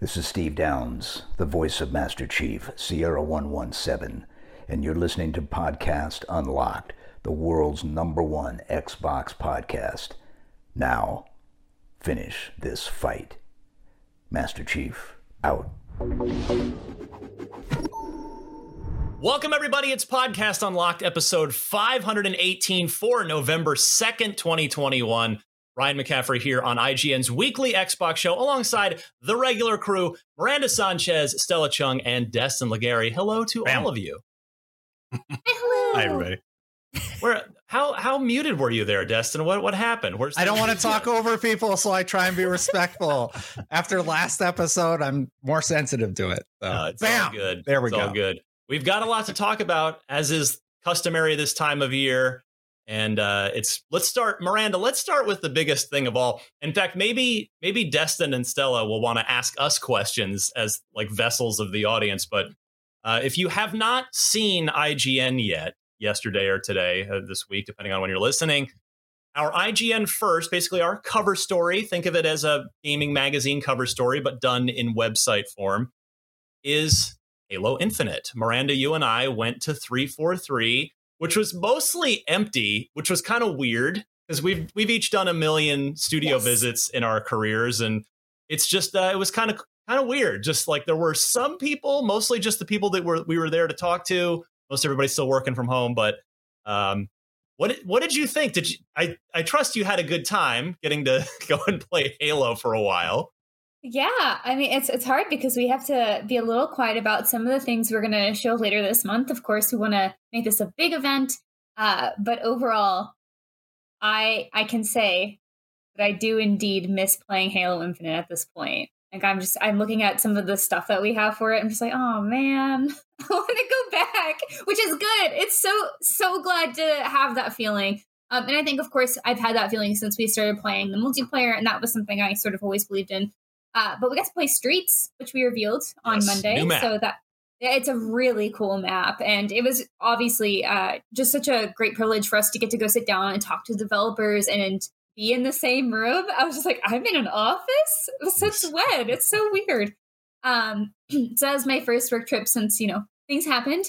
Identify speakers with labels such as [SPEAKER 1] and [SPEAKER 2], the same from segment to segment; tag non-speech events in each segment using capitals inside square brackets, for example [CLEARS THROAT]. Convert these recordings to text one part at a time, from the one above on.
[SPEAKER 1] This is Steve Downes, the voice of Master Chief, Sierra 117, and you're listening to Podcast Unlocked, the world's number one Xbox podcast. Now, finish this fight. Master Chief, out.
[SPEAKER 2] Welcome, everybody. It's Podcast Unlocked, episode 518 for November 2nd, 2021. Ryan McCaffrey here on IGN's weekly Xbox show alongside the regular crew, Miranda Sanchez, Stella Chung, and Destin Legarie. Hello to Bam. all of you.
[SPEAKER 3] Hello.
[SPEAKER 4] Hi, everybody.
[SPEAKER 2] Where how how muted were you there, Destin? What what happened?
[SPEAKER 4] Where's I don't want to [LAUGHS] talk over people, so I try and be respectful. After last episode, I'm more sensitive to it. So.
[SPEAKER 2] Uh, it's Bam! all good.
[SPEAKER 4] There we
[SPEAKER 2] it's
[SPEAKER 4] go.
[SPEAKER 2] All good. We've got a lot to talk about, as is customary this time of year. And uh, it's let's start, Miranda. Let's start with the biggest thing of all. In fact, maybe maybe Destin and Stella will want to ask us questions as like vessels of the audience. But uh, if you have not seen IGN yet, yesterday or today, uh, this week, depending on when you're listening, our IGN first, basically our cover story. Think of it as a gaming magazine cover story, but done in website form. Is Halo Infinite. Miranda, you and I went to 343 which was mostly empty, which was kind of weird because we've we've each done a million studio yes. visits in our careers, and it's just uh, it was kind of kind of weird. Just like there were some people, mostly just the people that were we were there to talk to. Most everybody's still working from home, but um, what what did you think? Did you? I I trust you had a good time getting to [LAUGHS] go and play Halo for a while.
[SPEAKER 3] Yeah, I mean it's it's hard because we have to be a little quiet about some of the things we're going to show later this month. Of course, we want to make this a big event, uh, but overall, I I can say that I do indeed miss playing Halo Infinite at this point. Like I'm just I'm looking at some of the stuff that we have for it. I'm just like, oh man, [LAUGHS] I want to go back, which is good. It's so so glad to have that feeling. Um, and I think, of course, I've had that feeling since we started playing the multiplayer, and that was something I sort of always believed in. Uh, but we got to play Streets, which we revealed on yes, Monday. So that it's a really cool map, and it was obviously uh, just such a great privilege for us to get to go sit down and talk to developers and be in the same room. I was just like, I'm in an office. Since when? It's so weird. Um, [CLEARS THROAT] so that was my first work trip since you know things happened.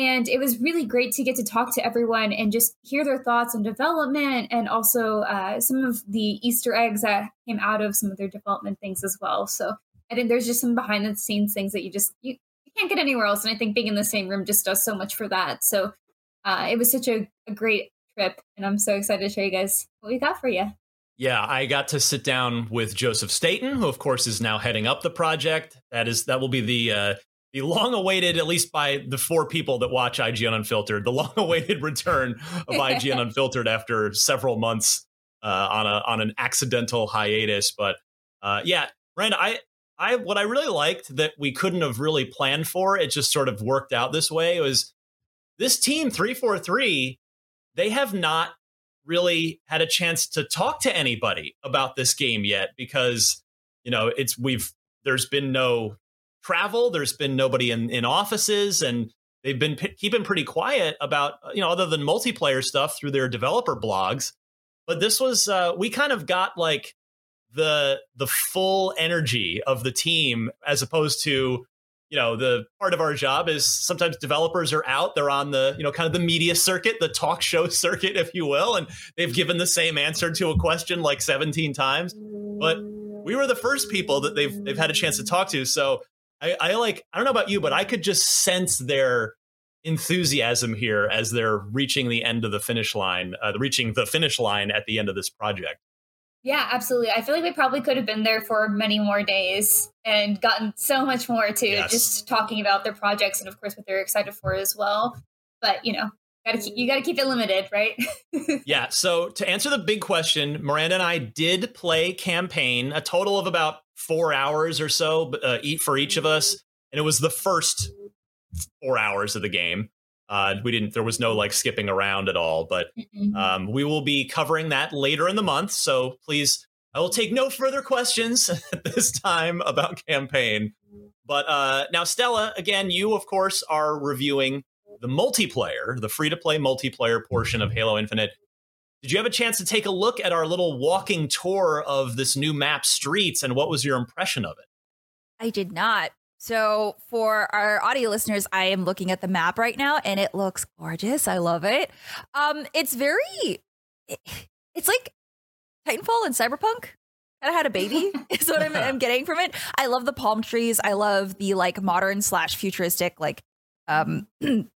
[SPEAKER 3] And it was really great to get to talk to everyone and just hear their thoughts on development and also uh, some of the Easter eggs that came out of some of their development things as well. So I think there's just some behind the scenes things that you just you, you can't get anywhere else. And I think being in the same room just does so much for that. So uh, it was such a, a great trip, and I'm so excited to show you guys what we got for you.
[SPEAKER 2] Yeah, I got to sit down with Joseph Staten, who of course is now heading up the project. That is that will be the uh, the long awaited, at least by the four people that watch IGN Unfiltered, the long awaited [LAUGHS] return of IGN [LAUGHS] Unfiltered after several months uh, on a on an accidental hiatus. But uh, yeah, Brandon, I I what I really liked that we couldn't have really planned for, it just sort of worked out this way. Was this team three four three. They have not really had a chance to talk to anybody about this game yet because you know it's we've there's been no travel. There's been nobody in, in offices, and they've been p- keeping pretty quiet about you know other than multiplayer stuff through their developer blogs. But this was uh, we kind of got like the the full energy of the team as opposed to you know the part of our job is sometimes developers are out they're on the you know kind of the media circuit the talk show [LAUGHS] circuit if you will and they've given the same answer to a question like 17 times but we were the first people that they've they've had a chance to talk to so I, I like I don't know about you, but I could just sense their enthusiasm here as they're reaching the end of the finish line, uh, reaching the finish line at the end of this project.
[SPEAKER 3] Yeah, absolutely. I feel like we probably could have been there for many more days and gotten so much more too, yes. just talking about their projects and, of course, what they're excited for as well. But you know, gotta keep, you got to keep it limited, right? [LAUGHS]
[SPEAKER 2] yeah. So to answer the big question, Miranda and I did play campaign a total of about four hours or so uh, eat for each of us, and it was the first four hours of the game. Uh, we didn't. There was no like skipping around at all. But um, we will be covering that later in the month. So please, I will take no further questions [LAUGHS] at this time about campaign. But uh, now, Stella, again, you of course are reviewing the multiplayer, the free to play multiplayer portion of Halo Infinite. Did you have a chance to take a look at our little walking tour of this new map streets and what was your impression of it?
[SPEAKER 5] I did not. So, for our audio listeners, I am looking at the map right now and it looks gorgeous. I love it. Um, it's very, [LAUGHS] it's like Titanfall and Cyberpunk kind of had a baby, [LAUGHS] [LAUGHS] is what I'm, I'm getting from it. I love the palm trees. I love the like modern slash futuristic, like, um, [CLEARS THROAT]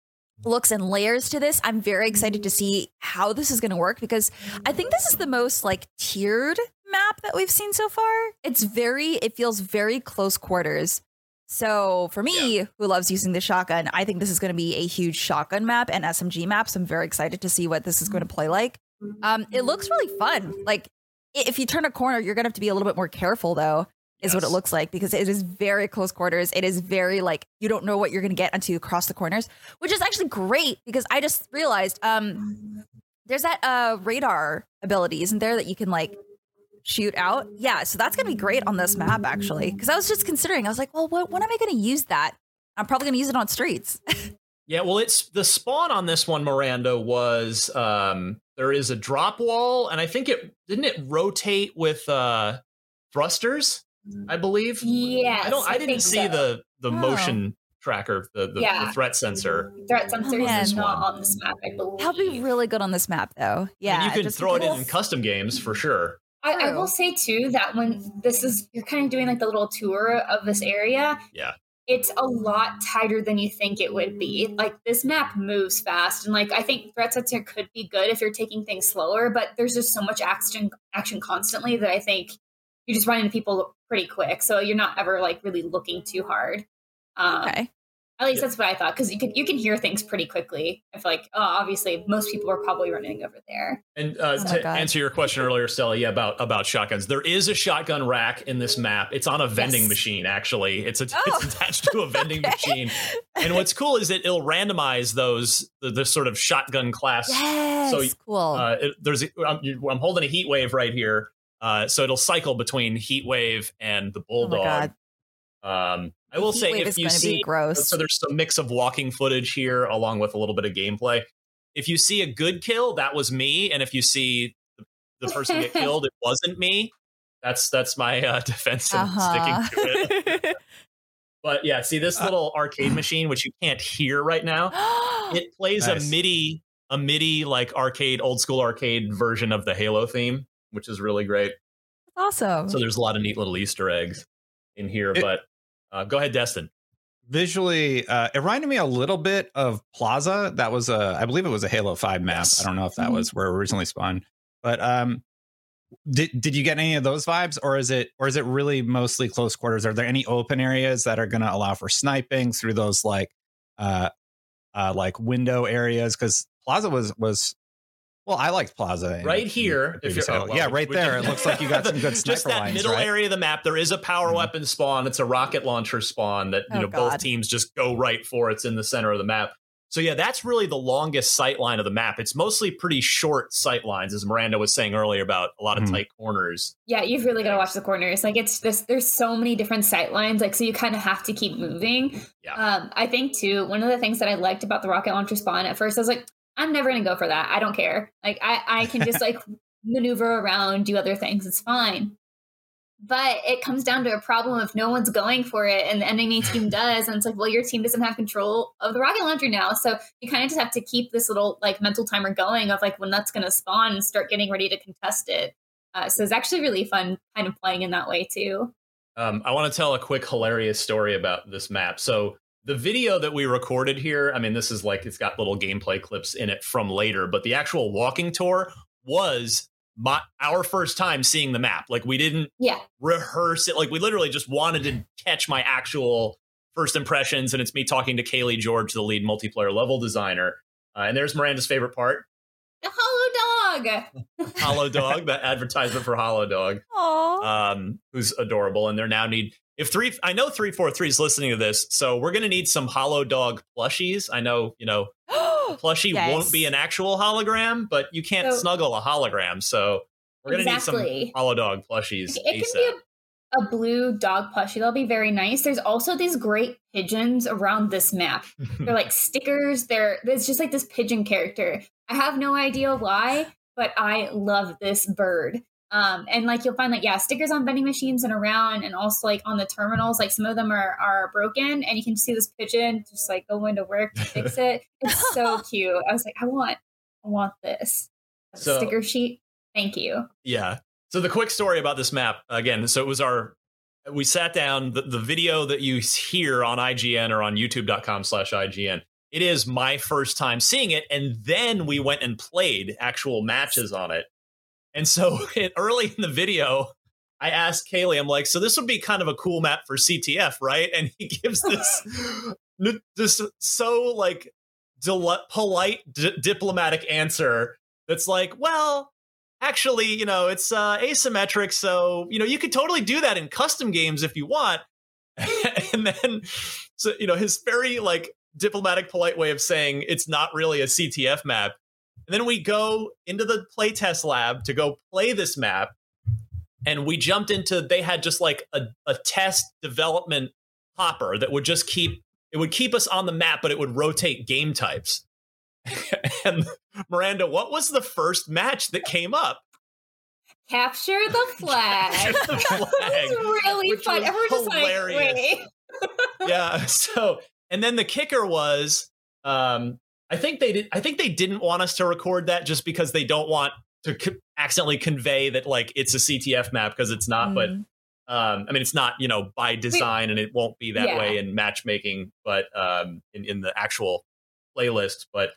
[SPEAKER 5] looks and layers to this. I'm very excited to see how this is going to work because I think this is the most like tiered map that we've seen so far. It's very, it feels very close quarters. So for me, yeah. who loves using the shotgun, I think this is going to be a huge shotgun map and SMG map. So I'm very excited to see what this is going to play like. Um, it looks really fun. Like if you turn a corner, you're going to have to be a little bit more careful though. Is yes. what it looks like because it is very close quarters. It is very like you don't know what you're going to get until you cross the corners, which is actually great because I just realized um there's that uh radar ability, isn't there, that you can like shoot out. Yeah, so that's gonna be great on this map actually. Because I was just considering, I was like, well, what, when am I gonna use that? I'm probably gonna use it on streets. [LAUGHS]
[SPEAKER 2] yeah, well, it's the spawn on this one, Miranda, was um there is a drop wall, and I think it didn't it rotate with uh thrusters, Mm-hmm. I believe.
[SPEAKER 3] Yeah,
[SPEAKER 2] I don't I, I didn't see so. the the oh. motion tracker, the, the, yeah. the, threat sensor.
[SPEAKER 3] Threat sensor oh, is not on this map, I believe.
[SPEAKER 5] That'll be really good on this map, though. Yeah,
[SPEAKER 2] and you can throw it in, in custom games for sure.
[SPEAKER 3] I, I, will say too that when this is you're kind of doing like the little tour of this area.
[SPEAKER 2] Yeah.
[SPEAKER 3] It's a lot tighter than you think it would be. Like this map moves fast, and like I think threat sensor could be good if you're taking things slower, but there's just so much action action constantly that I think you just run into people pretty quick. So you're not ever like really looking too hard. Um, okay. At least that's what I thought because you can you can hear things pretty quickly. I feel like oh, obviously most people are probably running over there.
[SPEAKER 2] And uh, oh, to God. answer your question earlier, Stella, yeah, about about shotguns. There is a shotgun rack in this map. It's on a vending yes. machine. Actually, it's a, oh. it's attached to a vending [LAUGHS] okay. machine. And what's cool is that it'll randomize those the, the sort of shotgun class.
[SPEAKER 5] Yes, so cool.
[SPEAKER 2] Uh, it, there's I'm, I'm, holding a heat wave right here. Uh, so it'll cycle between heat wave and the oh bulldog. Oh um, I will say if you see
[SPEAKER 5] gross.
[SPEAKER 2] so there's some mix of walking footage here along with a little bit of gameplay. If you see a good kill, that was me, and if you see the person get [LAUGHS] killed, it wasn't me. That's that's my uh, [LAUGHS] defense and uh-huh. sticking to it. [LAUGHS] but yeah, see this uh, little [CLEARS THROAT] arcade machine, which you can't hear right now. it [GASPS] plays nice. a MIDI a MIDI like arcade old school arcade version of the Halo theme, which is really great.
[SPEAKER 5] Awesome.
[SPEAKER 2] So there's a lot of neat little Easter eggs in here, it, but uh, go ahead, Destin.
[SPEAKER 4] Visually, uh, it reminded me a little bit of Plaza. That was a, I believe it was a Halo Five map. Yes. I don't know if that mm-hmm. was where it originally spawned, but um, did did you get any of those vibes, or is it, or is it really mostly close quarters? Are there any open areas that are going to allow for sniping through those like, uh, uh, like window areas? Because Plaza was was well, I liked Plaza.
[SPEAKER 2] Right here,
[SPEAKER 4] if you're, well, yeah, right there. it looks like you got some good [LAUGHS] sniper
[SPEAKER 2] Just that
[SPEAKER 4] lines,
[SPEAKER 2] middle
[SPEAKER 4] right?
[SPEAKER 2] area of the map, there is a power mm-hmm. weapon spawn. It's a rocket launcher spawn that you oh, know God. both teams just go right for. It's in the center of the map. So yeah, that's really the longest sight line of the map. It's mostly pretty short sight lines, as Miranda was saying earlier about a lot of mm-hmm. tight corners.
[SPEAKER 3] Yeah, you've really got to watch the corners. Like it's this, there's so many different sight lines. Like so, you kind of have to keep moving.
[SPEAKER 2] Yeah.
[SPEAKER 3] Um, I think too. One of the things that I liked about the rocket launcher spawn at first, I was like, I'm never gonna go for that. I don't care. Like I, I can just like [LAUGHS] maneuver around, do other things. It's fine. But it comes down to a problem if no one's going for it and the enemy [LAUGHS] team does. And it's like, well, your team doesn't have control of the rocket launcher now. So you kind of just have to keep this little like mental timer going of like when that's gonna spawn and start getting ready to contest it. Uh, so it's actually really fun kind of playing in that way too.
[SPEAKER 2] Um, I want to tell a quick hilarious story about this map. So the video that we recorded here, I mean, this is like it's got little gameplay clips in it from later, but the actual walking tour was my our first time seeing the map. Like we didn't
[SPEAKER 3] yeah.
[SPEAKER 2] rehearse it. Like we literally just wanted to catch my actual first impressions, and it's me talking to Kaylee George, the lead multiplayer level designer. Uh, and there's Miranda's favorite part.
[SPEAKER 3] The hollow
[SPEAKER 2] dog. hollow dog, the advertisement for hollow dog. [LAUGHS]
[SPEAKER 5] Aww.
[SPEAKER 2] Um, who's adorable. And they're now need if three I know three four three is listening to this, so we're gonna need some hollow dog plushies. I know, you know, [GASPS] plushie yes. won't be an actual hologram, but you can't so, snuggle a hologram, so we're gonna exactly. need some hollow dog plushies.
[SPEAKER 3] It, it can be a, a, blue dog plushie. That'll be very nice. There's also these great pigeons around this map. They're like [LAUGHS] stickers. They're it's just like this pigeon character. I have no idea why, but I love this bird. Um, and like you'll find like yeah stickers on vending machines and around, and also like on the terminals. Like some of them are are broken, and you can see this pigeon just like going to work to fix it. It's [LAUGHS] so cute. I was like, I want, I want this
[SPEAKER 2] So-
[SPEAKER 3] sticker sheet. Thank you.
[SPEAKER 2] Yeah. So the quick story about this map again. So it was our. We sat down. The, the video that you hear on IGN or on youtube.com slash ign It is my first time seeing it, and then we went and played actual matches on it. And so [LAUGHS] it, early in the video, I asked Kaylee, I'm like, so this would be kind of a cool map for CTF, right? And he [LAUGHS] gives this this so like dil- polite d- diplomatic answer that's like, well, actually, you know, it's uh, asymmetric, so you know you could totally do that in custom games if you want. [LAUGHS] and then, so you know, his very like diplomatic, polite way of saying it's not really a CTF map. And then we go into the playtest lab to go play this map, and we jumped into. They had just like a, a test development hopper that would just keep it would keep us on the map, but it would rotate game types. [LAUGHS] and Miranda, what was the first match that came up?
[SPEAKER 3] Capture the flag. [LAUGHS]
[SPEAKER 2] Capture the [LAUGHS]
[SPEAKER 3] That
[SPEAKER 2] flag,
[SPEAKER 3] was really fun.
[SPEAKER 2] was
[SPEAKER 3] Everyone just like, wait.
[SPEAKER 2] yeah. So, and then the kicker was, um, I think they did. I think they didn't want us to record that just because they don't want to co- accidentally convey that like it's a CTF map because it's not. But
[SPEAKER 5] Mm.
[SPEAKER 2] um, I mean, it's not you know by design, and it won't be that
[SPEAKER 3] Yeah.
[SPEAKER 2] way in matchmaking, but um, in in the actual playlist. But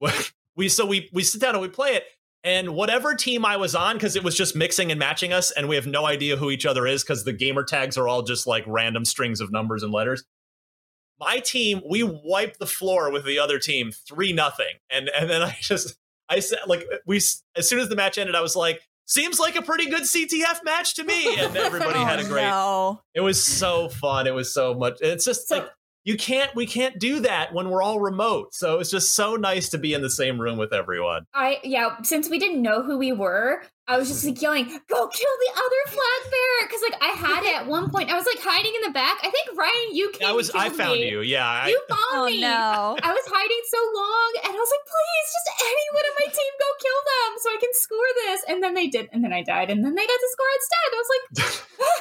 [SPEAKER 2] [LAUGHS] we so we we sit down and we play it. And whatever team I was on, because it was just mixing and matching us, and we have no idea who each other is because the gamer tags are all just like random strings of numbers and letters. My team, we wiped the floor with the other team three nothing, and and then I just I said like we as soon as the match ended, I was like, seems like a pretty good CTF match to me, and everybody
[SPEAKER 5] Oh,
[SPEAKER 2] had a [LAUGHS] oh, great.
[SPEAKER 5] No.
[SPEAKER 2] It was so fun. It was so much. It's just
[SPEAKER 3] So-
[SPEAKER 2] like you can't we can't do that when we're all remote. So it's just so nice to be in the same room with everyone.
[SPEAKER 3] I yeah, since we didn't know who we were, I was just like yelling, "Go kill the other flag bearer!" Because like I had it at one point. I was like hiding in the back. I think Ryan, you came.
[SPEAKER 2] I was
[SPEAKER 3] and
[SPEAKER 2] I found
[SPEAKER 3] me.
[SPEAKER 2] you. Yeah. I,
[SPEAKER 3] You found
[SPEAKER 5] Oh
[SPEAKER 3] me.
[SPEAKER 5] no.
[SPEAKER 3] I was hiding so long, and I was like, "Please, just anyone on my team, go kill them, so I can score this." And then they did, and then I died, and then they got to score instead. I was like, but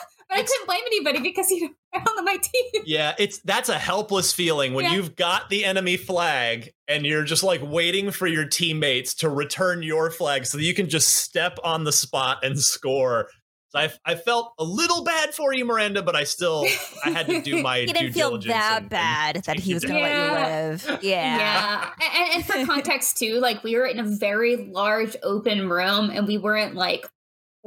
[SPEAKER 3] [LAUGHS] I
[SPEAKER 2] It's-
[SPEAKER 3] couldn't blame anybody because you [LAUGHS] know I on my team.
[SPEAKER 2] yeah, it's that's a helpless feeling when
[SPEAKER 3] Yeah.
[SPEAKER 2] you've got the enemy flag and you're just like waiting for your teammates to return your flag so that you can just step on the spot and score. So I, I felt a little bad for you, Miranda, but I still I had to do [LAUGHS] my
[SPEAKER 5] He
[SPEAKER 2] due
[SPEAKER 5] didn't feel
[SPEAKER 2] diligence
[SPEAKER 5] that
[SPEAKER 2] and- and
[SPEAKER 5] bad that he was going to
[SPEAKER 3] Yeah.
[SPEAKER 5] let you live. Yeah.
[SPEAKER 3] Yeah. And, and for context too, like we were in a very large open room and we weren't like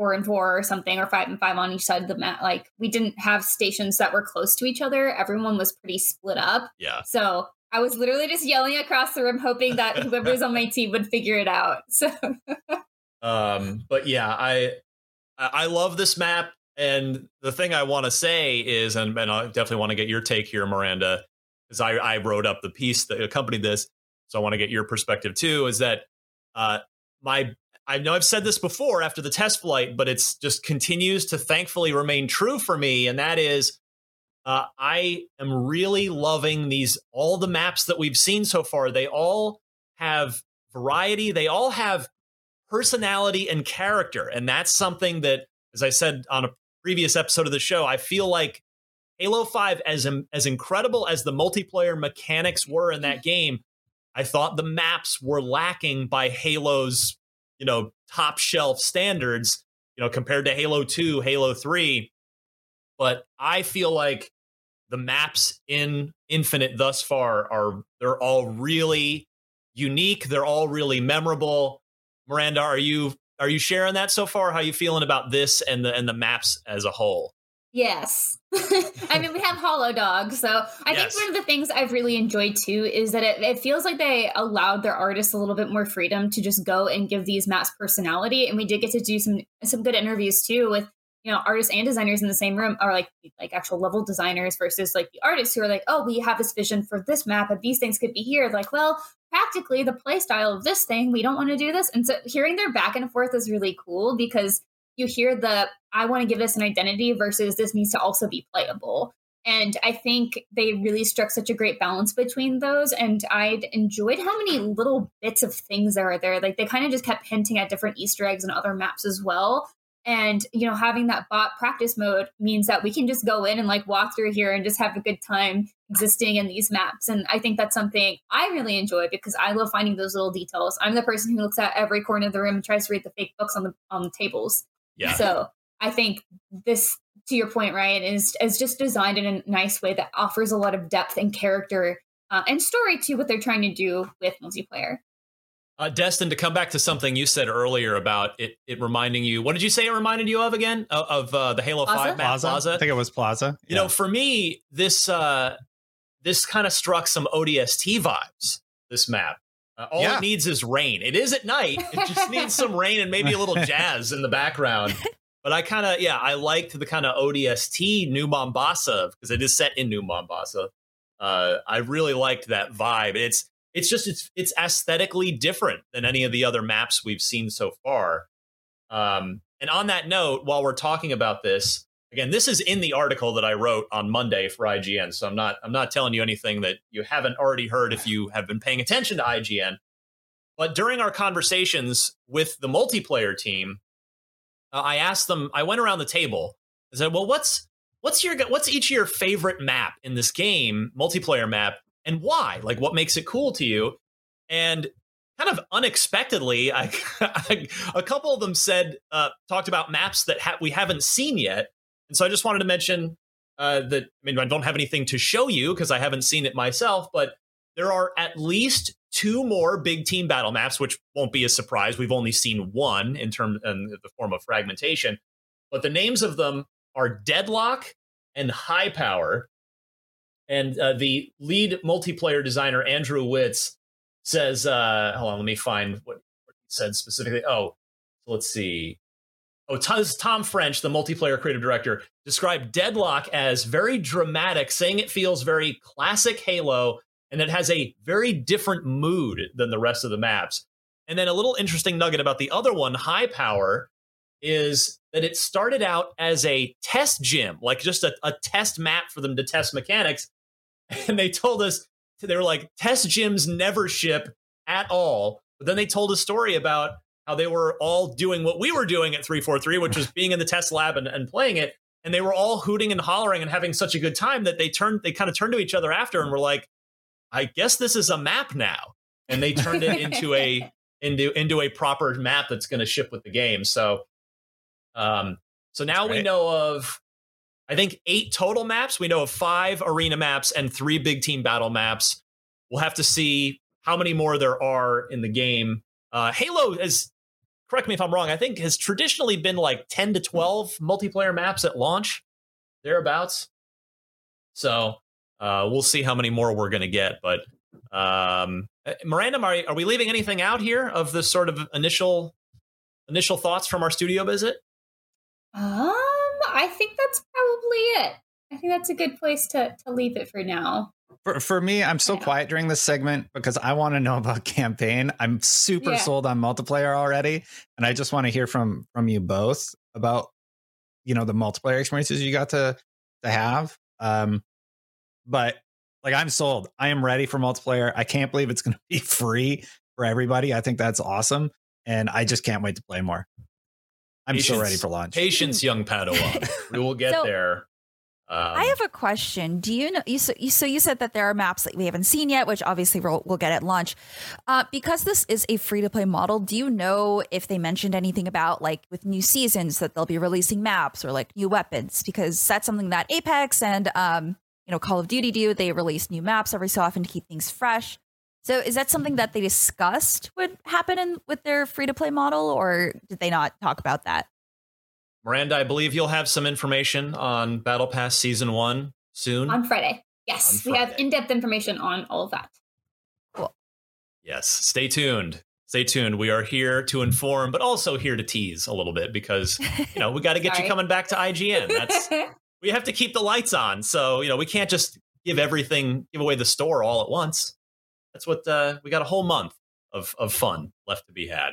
[SPEAKER 3] four and four or something or five and five on each side of the mat. Like we didn't have stations that were close to each other. Everyone was pretty split up.
[SPEAKER 2] Yeah.
[SPEAKER 3] So I was literally just yelling across the room, hoping that [LAUGHS] whoever's on my team would figure it out. So
[SPEAKER 2] Um, but yeah, I I I love this map, and the thing I want to say is, and, and I definitely want to get your take here, Miranda, because I I wrote up the piece that accompanied this, so I want to get your perspective too. Is that uh my I know I've said this before after the test flight, but it's just continues to thankfully remain true for me, and that is. Uh, I am really loving these all the maps that we've seen so far. They all have variety. They all have personality and character. And that's something that, as I said on a previous episode of the show, I feel like Halo 5, as, as incredible as the multiplayer mechanics were in that game, I thought the maps were lacking by Halo's, you know, top shelf standards, you know, compared to Halo 2, Halo 3. But I feel like the maps in Infinite thus far are they're all really unique. They're all really memorable. Miranda, are you are you sharing that so far? How you feeling about this and the and the maps as a whole?
[SPEAKER 3] Yes. [LAUGHS] I mean, we have Hollow Dog. So I
[SPEAKER 2] Yes.
[SPEAKER 3] think one of the things I've really enjoyed too is that it, it feels like they allowed their artists a little bit more freedom to just go and give these maps personality. And we did get to do some some good interviews too with you know artists and designers in the same room or like like actual level designers versus like the artists who are like oh we have this vision for this map and these things could be here like well practically the play style of this thing we don't want to do this and so hearing their back and forth is really cool because you hear the I want to give this an identity versus this needs to also be playable. And I think they really struck such a great balance between those. And I enjoyed how many little bits of things there are there. Like they kind of just kept hinting at different Easter eggs and other maps as well. And you know, having that bot practice mode means that we can just go in and like walk through here and just have a good time existing in these maps. And I think that's something I really enjoy because I love finding those little details. I'm the person who looks at every corner of the room and tries to read the fake books on the on the tables.
[SPEAKER 2] Yeah.
[SPEAKER 3] So I think this, to your point, Ryan, is is just designed in a nice way that offers a lot of depth and character uh, and story to what they're trying to do with multiplayer.
[SPEAKER 2] Uh, Destin, to come back to something you said earlier about it, it reminding you. What did you say it reminded you of again? Of, of uh, the Halo
[SPEAKER 3] Plaza?
[SPEAKER 2] Five map,
[SPEAKER 4] Plaza?
[SPEAKER 2] Plaza.
[SPEAKER 4] I think it was Plaza.
[SPEAKER 2] You know, for me, this uh, this kind of struck some ODST vibes. This map. Uh, all
[SPEAKER 4] Yeah.
[SPEAKER 2] it needs is rain. It is at night. It just [LAUGHS] needs some rain and maybe a little jazz in the background. But I kind of, yeah, I liked the kind of ODST New Mombasa because it is set in New Mombasa. Uh, I really liked that vibe. It's it's just it's it's aesthetically different than any of the other maps we've seen so far. Um, and on that note, while we're talking about this, again, this is in the article that I wrote on Monday for IGN. So I'm not I'm not telling you anything that you haven't already heard if you have been paying attention to IGN. But during our conversations with the multiplayer team, uh, I asked them. I went around the table. I said, "Well, what's what's your what's each of your favorite map in this game, multiplayer map, and why? Like, what makes it cool to you?" And kind of unexpectedly, [LAUGHS] a couple of them said uh, talked about maps that ha- we haven't seen yet, and so I just wanted to mention uh, that. I mean, I don't have anything to show you because I haven't seen it myself, but there are at least two more big team battle maps, which won't be a surprise. We've only seen one in terms in the form of fragmentation, but the names of them are Deadlock and High Power. And uh, the lead multiplayer designer Andrew Witts says, uh, "Hold on, let me find what, what he said specifically." Oh, let's see. Oh, Tom, French, the multiplayer creative director, described Deadlock as very dramatic, saying it feels very classic Halo and it has a very different mood than the rest of the maps. And then a little interesting nugget about the other one, High Power, is that it started out as a test gym, like just a, a test map for them to test mechanics. [LAUGHS] And they told us, they were like, test gyms never ship at all. But then they told a story about how they were all doing what we were doing at 343, which was [LAUGHS] being in the test lab and, and playing it. And they were all hooting and hollering and having such a good time that they turned, they kind of turned to each other after and were like, I guess this is a map now. And they turned it into a [LAUGHS] into into a proper map that's going to ship with the game. So um so now we know of I think 8 total maps. We know of 5 arena maps and 3 big team battle maps. We'll have to see how many more there are in the game. Uh Halo is correct me if I'm wrong. I think has traditionally been like 10 to 12 multiplayer maps at launch thereabouts. So uh, we'll see how many more we're going to get. But um, uh, Miranda, are, are we leaving anything out here of the sort of initial initial thoughts from our studio visit?
[SPEAKER 3] Um, I think that's probably it. I think that's a good place to to leave it for now.
[SPEAKER 4] For, for me, I'm so quiet during this segment because I want to know about [LAUGHS] campaign. I'm super
[SPEAKER 3] Yeah.
[SPEAKER 4] sold on multiplayer already, and I just want to hear from from you both about you know the multiplayer experiences you got to to have. Um, but like I'm sold. I am ready for multiplayer. I can't believe it's going [LAUGHS] to be free for everybody. I think that's awesome, and I just can't wait to play more. I'm so ready for launch.
[SPEAKER 2] Patience, young Padawan. [LAUGHS] we will get
[SPEAKER 5] So-
[SPEAKER 2] there. Um,
[SPEAKER 5] I have a question. Do you know? You so, you so you said that there are maps that we haven't seen yet, which obviously we'll, we'll get at launch. Uh, because this is a free to play model, do you know if they mentioned anything about like with new seasons that they'll be releasing maps or like new weapons? Because that's something that Apex and um you know Call of Duty do. They release new maps every so often to keep things fresh. So is that something that they discussed would happen in with their free to play model, or did they not talk about that?
[SPEAKER 2] Miranda, I believe you'll have some information on Battle Pass Season 1 soon.
[SPEAKER 3] On Friday. Yes,
[SPEAKER 2] On
[SPEAKER 3] we have in depth information on all of that.
[SPEAKER 2] Yes, stay tuned. Stay tuned. We are here to inform, but also here to tease a little bit because, you know, we got to get you [LAUGHS] coming back to IGN. That's [LAUGHS] we have to keep the lights on. So, you know, we can't just give everything, give away the store all at once. That's what uh, we got a whole month of, of fun left to be had.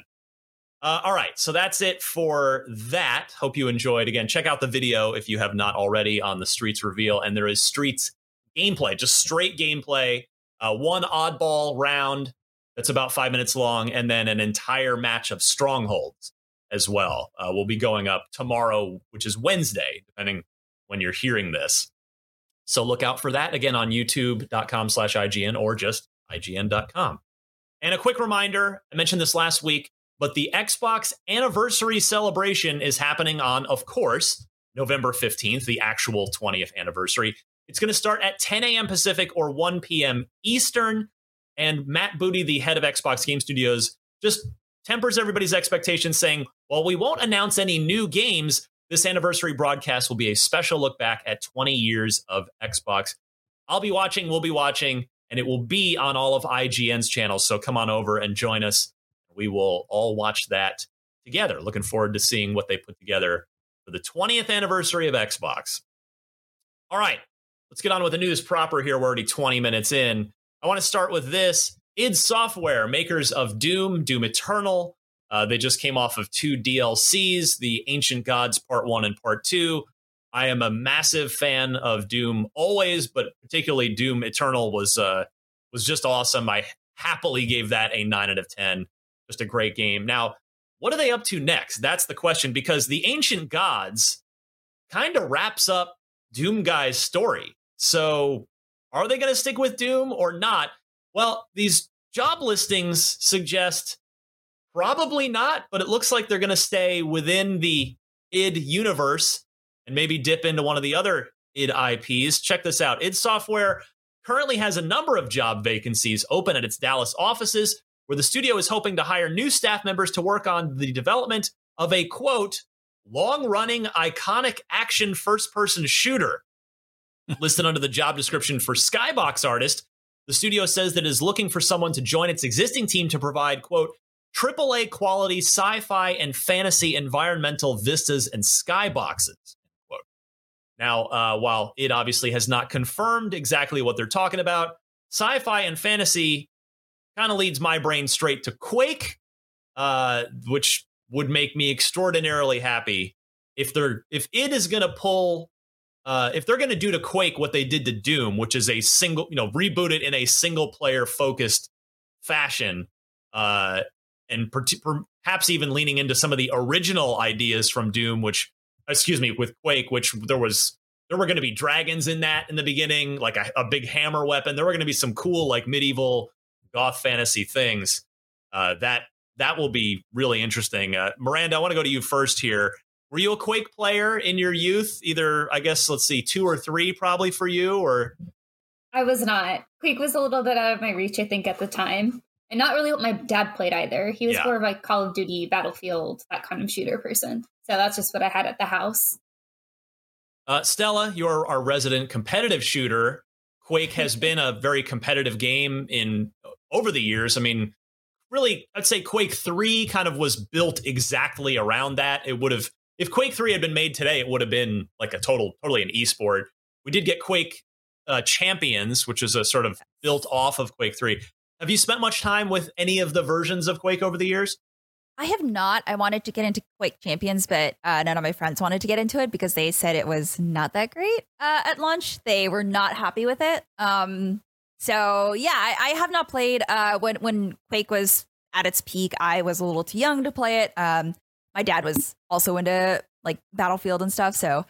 [SPEAKER 2] Uh, all right. So that's it for that. Hope you enjoyed. Again, check out the video if you have not already on the Streets reveal. And there is Streets gameplay, just straight gameplay, uh, one oddball round that's about five minutes long, and then an entire match of strongholds. as well. Uh, will be going up tomorrow, which is Wednesday, depending when you're hearing this. So look out for that again on youtube.com slash IGN or just IGN.com. And a quick reminder I mentioned this last week, but the Xbox anniversary celebration is happening on, of course, November 15th, the actual 20th anniversary. It's going to start at 10 a.m. Pacific or 1 p.m. Eastern. And Matt Booty, the head of Xbox Game Studios, just tempers everybody's expectations, saying, While we won't announce any new games, this anniversary broadcast will be a special look back at 20 years of Xbox. I'll be watching, we'll be watching, and it will be on all of IGN's channels. So come on over and join us. We will all watch that together. Looking forward to seeing what they put together for the 20th anniversary of Xbox. All right, let's get on with the news proper here. We're already 20 minutes in. I want to start with this id Software, makers of Doom, Doom Eternal. Uh, they just came off of two DLCs, the Ancient Gods Part 1 and Part 2. I am a massive fan of Doom always, but particularly Doom Eternal was uh, was just awesome. I happily gave that a 9 out of 10. Just a great game. Now, what are they up to next? That's the question because the Ancient Gods kind of wraps up Doom Guy's story. So, are they going to stick with Doom or not? Well, these job listings suggest probably not, but it looks like they're going to stay within the id universe and maybe dip into one of the other id IPs. Check this out. id Software currently has a number of job vacancies open at its Dallas offices, where the studio is hoping to hire new staff members to work on the development of a quote, long running iconic action first person shooter. [LAUGHS] Listed under the job description for Skybox Artist, the studio says that it is looking for someone to join its existing team to provide, quote, AAA quality sci fi and fantasy environmental vistas and skyboxes. Quote. Now, uh, while it obviously has not confirmed exactly what they're talking about, sci fi and fantasy kind of leads my brain straight to Quake, uh, which would make me extraordinarily happy if they're if it is going to pull uh, if they're going to do to Quake what they did to Doom, which is a single, you know, reboot it in a single player focused fashion, uh, and per- perhaps even leaning into some of the original ideas from Doom, which, excuse me, with Quake, which there was there were going to be dragons in that in the beginning, like a, a big hammer weapon. There were going to be some cool like medieval goth fantasy things. Uh, that that will be really interesting. Uh, Miranda, I want to go to you first here. Were you a Quake player in your youth? Either, I guess, let's see, two or three probably for you, or
[SPEAKER 3] I was not. Quake was a little bit out of my reach, I think, at the time. And not really what my dad played either. He was
[SPEAKER 2] Yeah.
[SPEAKER 3] more of like Call of Duty, Battlefield, that kind of shooter person. So that's just what I had at the house.
[SPEAKER 2] Uh, Stella, you're our resident competitive shooter. Quake has [LAUGHS] been a very competitive game in over the years. I mean, really, I'd say Quake Three kind of was built exactly around that. It would have, if Quake Three had been made today, it would have been like a total, totally an esport. We did get Quake uh, Champions, which is a sort of built off of Quake Three. Have you spent much time with any of the versions of Quake over the years?
[SPEAKER 5] I have not. I wanted to get into Quake Champions, but uh, none of my friends wanted to get into it because they said it was not that great uh, at launch. They were not happy with it. Um, so yeah, I, I have not played. Uh, when when Quake was at its peak, I was a little too young to play it. Um, my dad was also into like Battlefield and stuff, so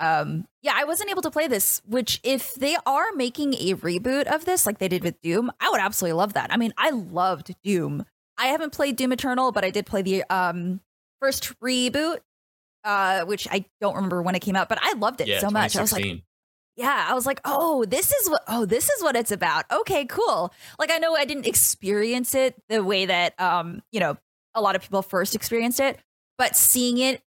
[SPEAKER 5] um, yeah, I wasn't able to play this. Which, if they are making a reboot of this, like they did with Doom, I would absolutely love that. I mean, I loved Doom. I haven't played Doom Eternal, but I did play the um first reboot, uh, which I don't remember when it came out, but I loved it
[SPEAKER 2] yeah,
[SPEAKER 5] so much. I was like,
[SPEAKER 2] 2016.
[SPEAKER 5] Yeah, I was like, oh, this is what oh, this is what it's about. Okay, cool. Like I know I didn't experience it the way that um, you know, a lot of people first experienced it, but seeing it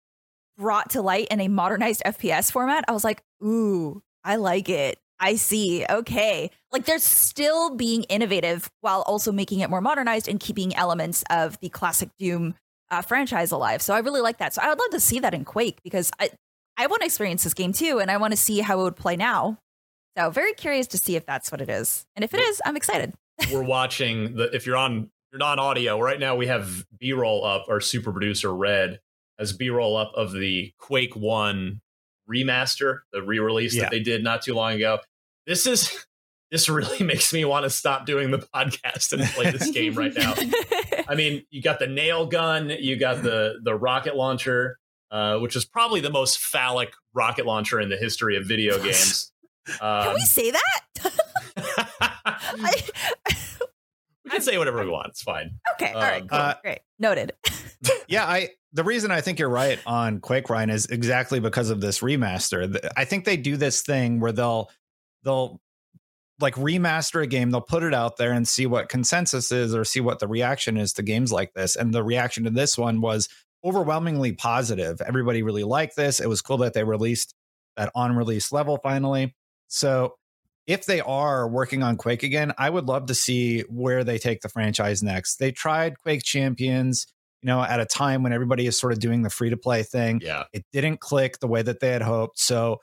[SPEAKER 5] brought to light in a modernized FPS format, I was like, ooh, I like it. I see. Okay. Like they're still being innovative while also making it more modernized and keeping elements of the classic Doom uh, franchise alive. So I really like that. So I would love to see that in Quake because I, I want to experience this game too, and I want to see how it would play now. So very curious to see if that's what it is, and if it is, I'm excited. [LAUGHS]
[SPEAKER 2] we're watching the if you're on you're not on audio right now we have b-roll up our super producer red has b-roll up of the quake 1 remaster the re-release
[SPEAKER 4] Yeah.
[SPEAKER 2] that they did not too long ago this is [LAUGHS] this really [LAUGHS] makes me want to stop doing the podcast and play this game right now I mean, you got the nail gun, you got the the rocket launcher, uh, which is probably the most phallic rocket launcher in the history of video [LAUGHS] games.
[SPEAKER 5] Can we
[SPEAKER 2] Um,
[SPEAKER 5] say that? [LAUGHS] I, [LAUGHS]
[SPEAKER 2] we can say whatever we want. It's fine.
[SPEAKER 5] okay, all right,
[SPEAKER 2] Um,
[SPEAKER 5] cool,
[SPEAKER 4] uh,
[SPEAKER 5] great, noted.
[SPEAKER 4] yeah, I the reason I think you're right on Quake Ryan is exactly because of this remaster. I think they do this thing where they'll they'll like remaster a game, they'll put it out there and see what consensus is or see what the reaction is to games like this. And the reaction to this one was overwhelmingly positive. Everybody really liked this. It was cool that they released that on release level finally. So if they are working on Quake again, I would love to see where they take the franchise next. They tried Quake Champions, you know, at a time when everybody is sort of doing the free to play thing.
[SPEAKER 2] Yeah.
[SPEAKER 4] It didn't click the way that they had hoped. So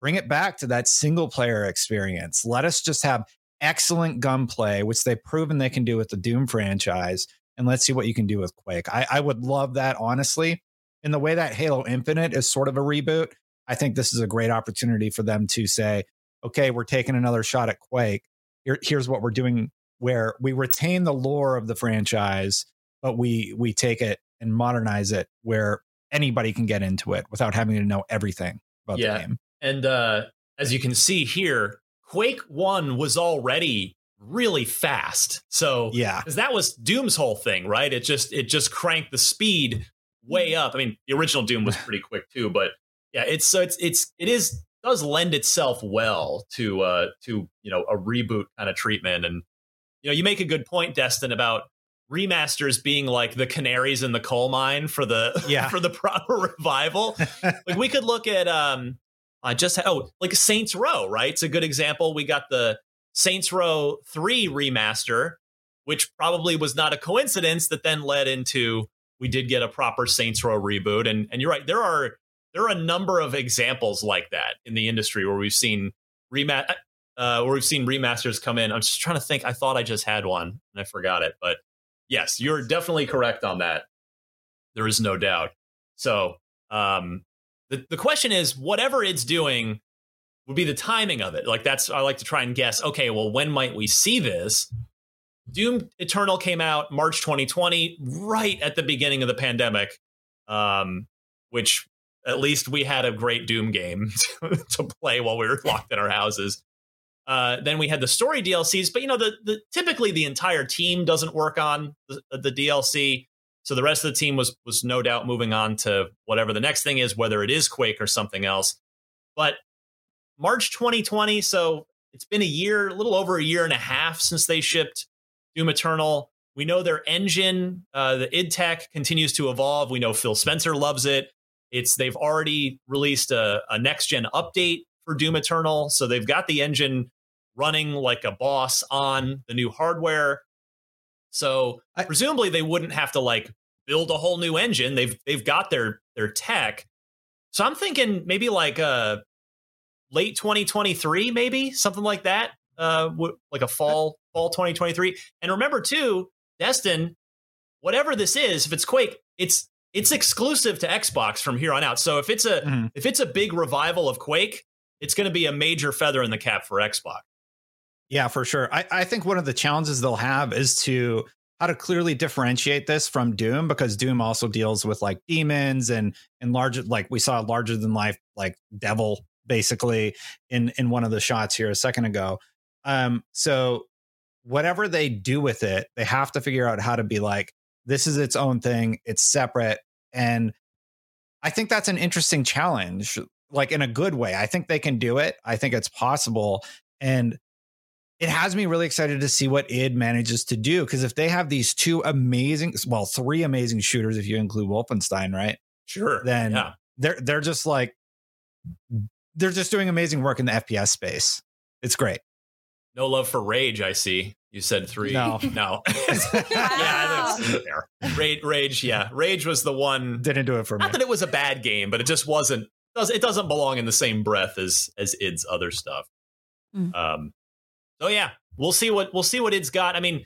[SPEAKER 4] bring it back to that single player experience. Let us just have excellent gunplay, which they've proven they can do with the Doom franchise. And let's see what you can do with Quake. I, I would love that, honestly. In the way that Halo Infinite is sort of a reboot, I think this is a great opportunity for them to say, okay, we're taking another shot at Quake. Here, here's what we're doing where we retain the lore of the franchise, but we we take it and modernize it where anybody can get into it without having to know everything about
[SPEAKER 2] Yeah.
[SPEAKER 4] the game.
[SPEAKER 2] And uh, as you can see here, Quake One was already really fast. So
[SPEAKER 4] Yeah.
[SPEAKER 2] because that was Doom's whole thing, right? It just it just cranked the speed way up. I mean, the original Doom was [LAUGHS] pretty quick too, but yeah, it's so it's it's it is does lend itself well to uh to you know a reboot kind of treatment. And you know, you make a good point, Destin, about remasters being like the canaries in the coal mine for the
[SPEAKER 4] Yeah. [LAUGHS]
[SPEAKER 2] for the proper revival. [LAUGHS] like we could look at um I just oh like Saints Row, right? It's a good example. We got the Saints Row 3 remaster, which probably was not a coincidence that then led into we did get a proper Saints Row reboot. And and you're right, there are there are a number of examples like that in the industry where we've seen remat uh, where we've seen remasters come in. I'm just trying to think. I thought I just had one and I forgot it, but yes, you're definitely correct on that. There is no doubt. So um, the the question is, whatever it's doing would be the timing of it. Like that's I like to try and guess. Okay, well, when might we see this? Doom Eternal came out March 2020, right at the beginning of the pandemic, um, which at least we had a great Doom game [LAUGHS] to play while we were locked in our houses. Uh, then we had the story DLCs, but you know, the, the typically the entire team doesn't work on the, the DLC, so the rest of the team was was no doubt moving on to whatever the next thing is, whether it is Quake or something else. But March 2020, so it's been a year, a little over a year and a half since they shipped Doom Eternal. We know their engine, uh, the id Tech, continues to evolve. We know Phil Spencer loves it. It's they've already released a, a next gen update for Doom Eternal, so they've got the engine running like a boss on the new hardware. So
[SPEAKER 4] I-
[SPEAKER 2] presumably they wouldn't have to like build a whole new engine. They've they've got their their tech. So I'm thinking maybe like uh late 2023, maybe something like that. Uh, w- like a fall fall 2023. And remember too, Destin, whatever this is, if it's Quake, it's it's exclusive to Xbox from here on out. So if it's a
[SPEAKER 4] Mhm.
[SPEAKER 2] if it's a big revival of Quake, it's going to be a major feather in the cap for Xbox.
[SPEAKER 4] Yeah, for sure. I, I think one of the challenges they'll have is to how to clearly differentiate this from Doom because Doom also deals with like demons and and larger like we saw larger than life like devil basically in in one of the shots here a second ago. Um so whatever they do with it, they have to figure out how to be like this is its own thing, it's separate and I think that's an interesting challenge like in a good way. I think they can do it. I think it's possible and it has me really excited to see what id manages to do because if they have these two amazing well three amazing shooters if you include wolfenstein right
[SPEAKER 2] Sure.
[SPEAKER 4] Then-
[SPEAKER 2] yeah.
[SPEAKER 4] they're they're just like they're just doing amazing work in the fps space it's great
[SPEAKER 2] No love for Rage, I see. You said three.
[SPEAKER 4] No. [LAUGHS]
[SPEAKER 2] No.
[SPEAKER 5] Wow. [LAUGHS]
[SPEAKER 2] yeah, that's [LAUGHS] fair. Rage, Rage, yeah. Rage was the one.
[SPEAKER 4] didn't do it for me
[SPEAKER 2] Not that it was a bad game, but it just wasn't. Does it doesn't belong in the same breath as as id's other stuff.
[SPEAKER 5] Mm.
[SPEAKER 2] Um. So yeah, we'll see what we'll see what id's got. I mean,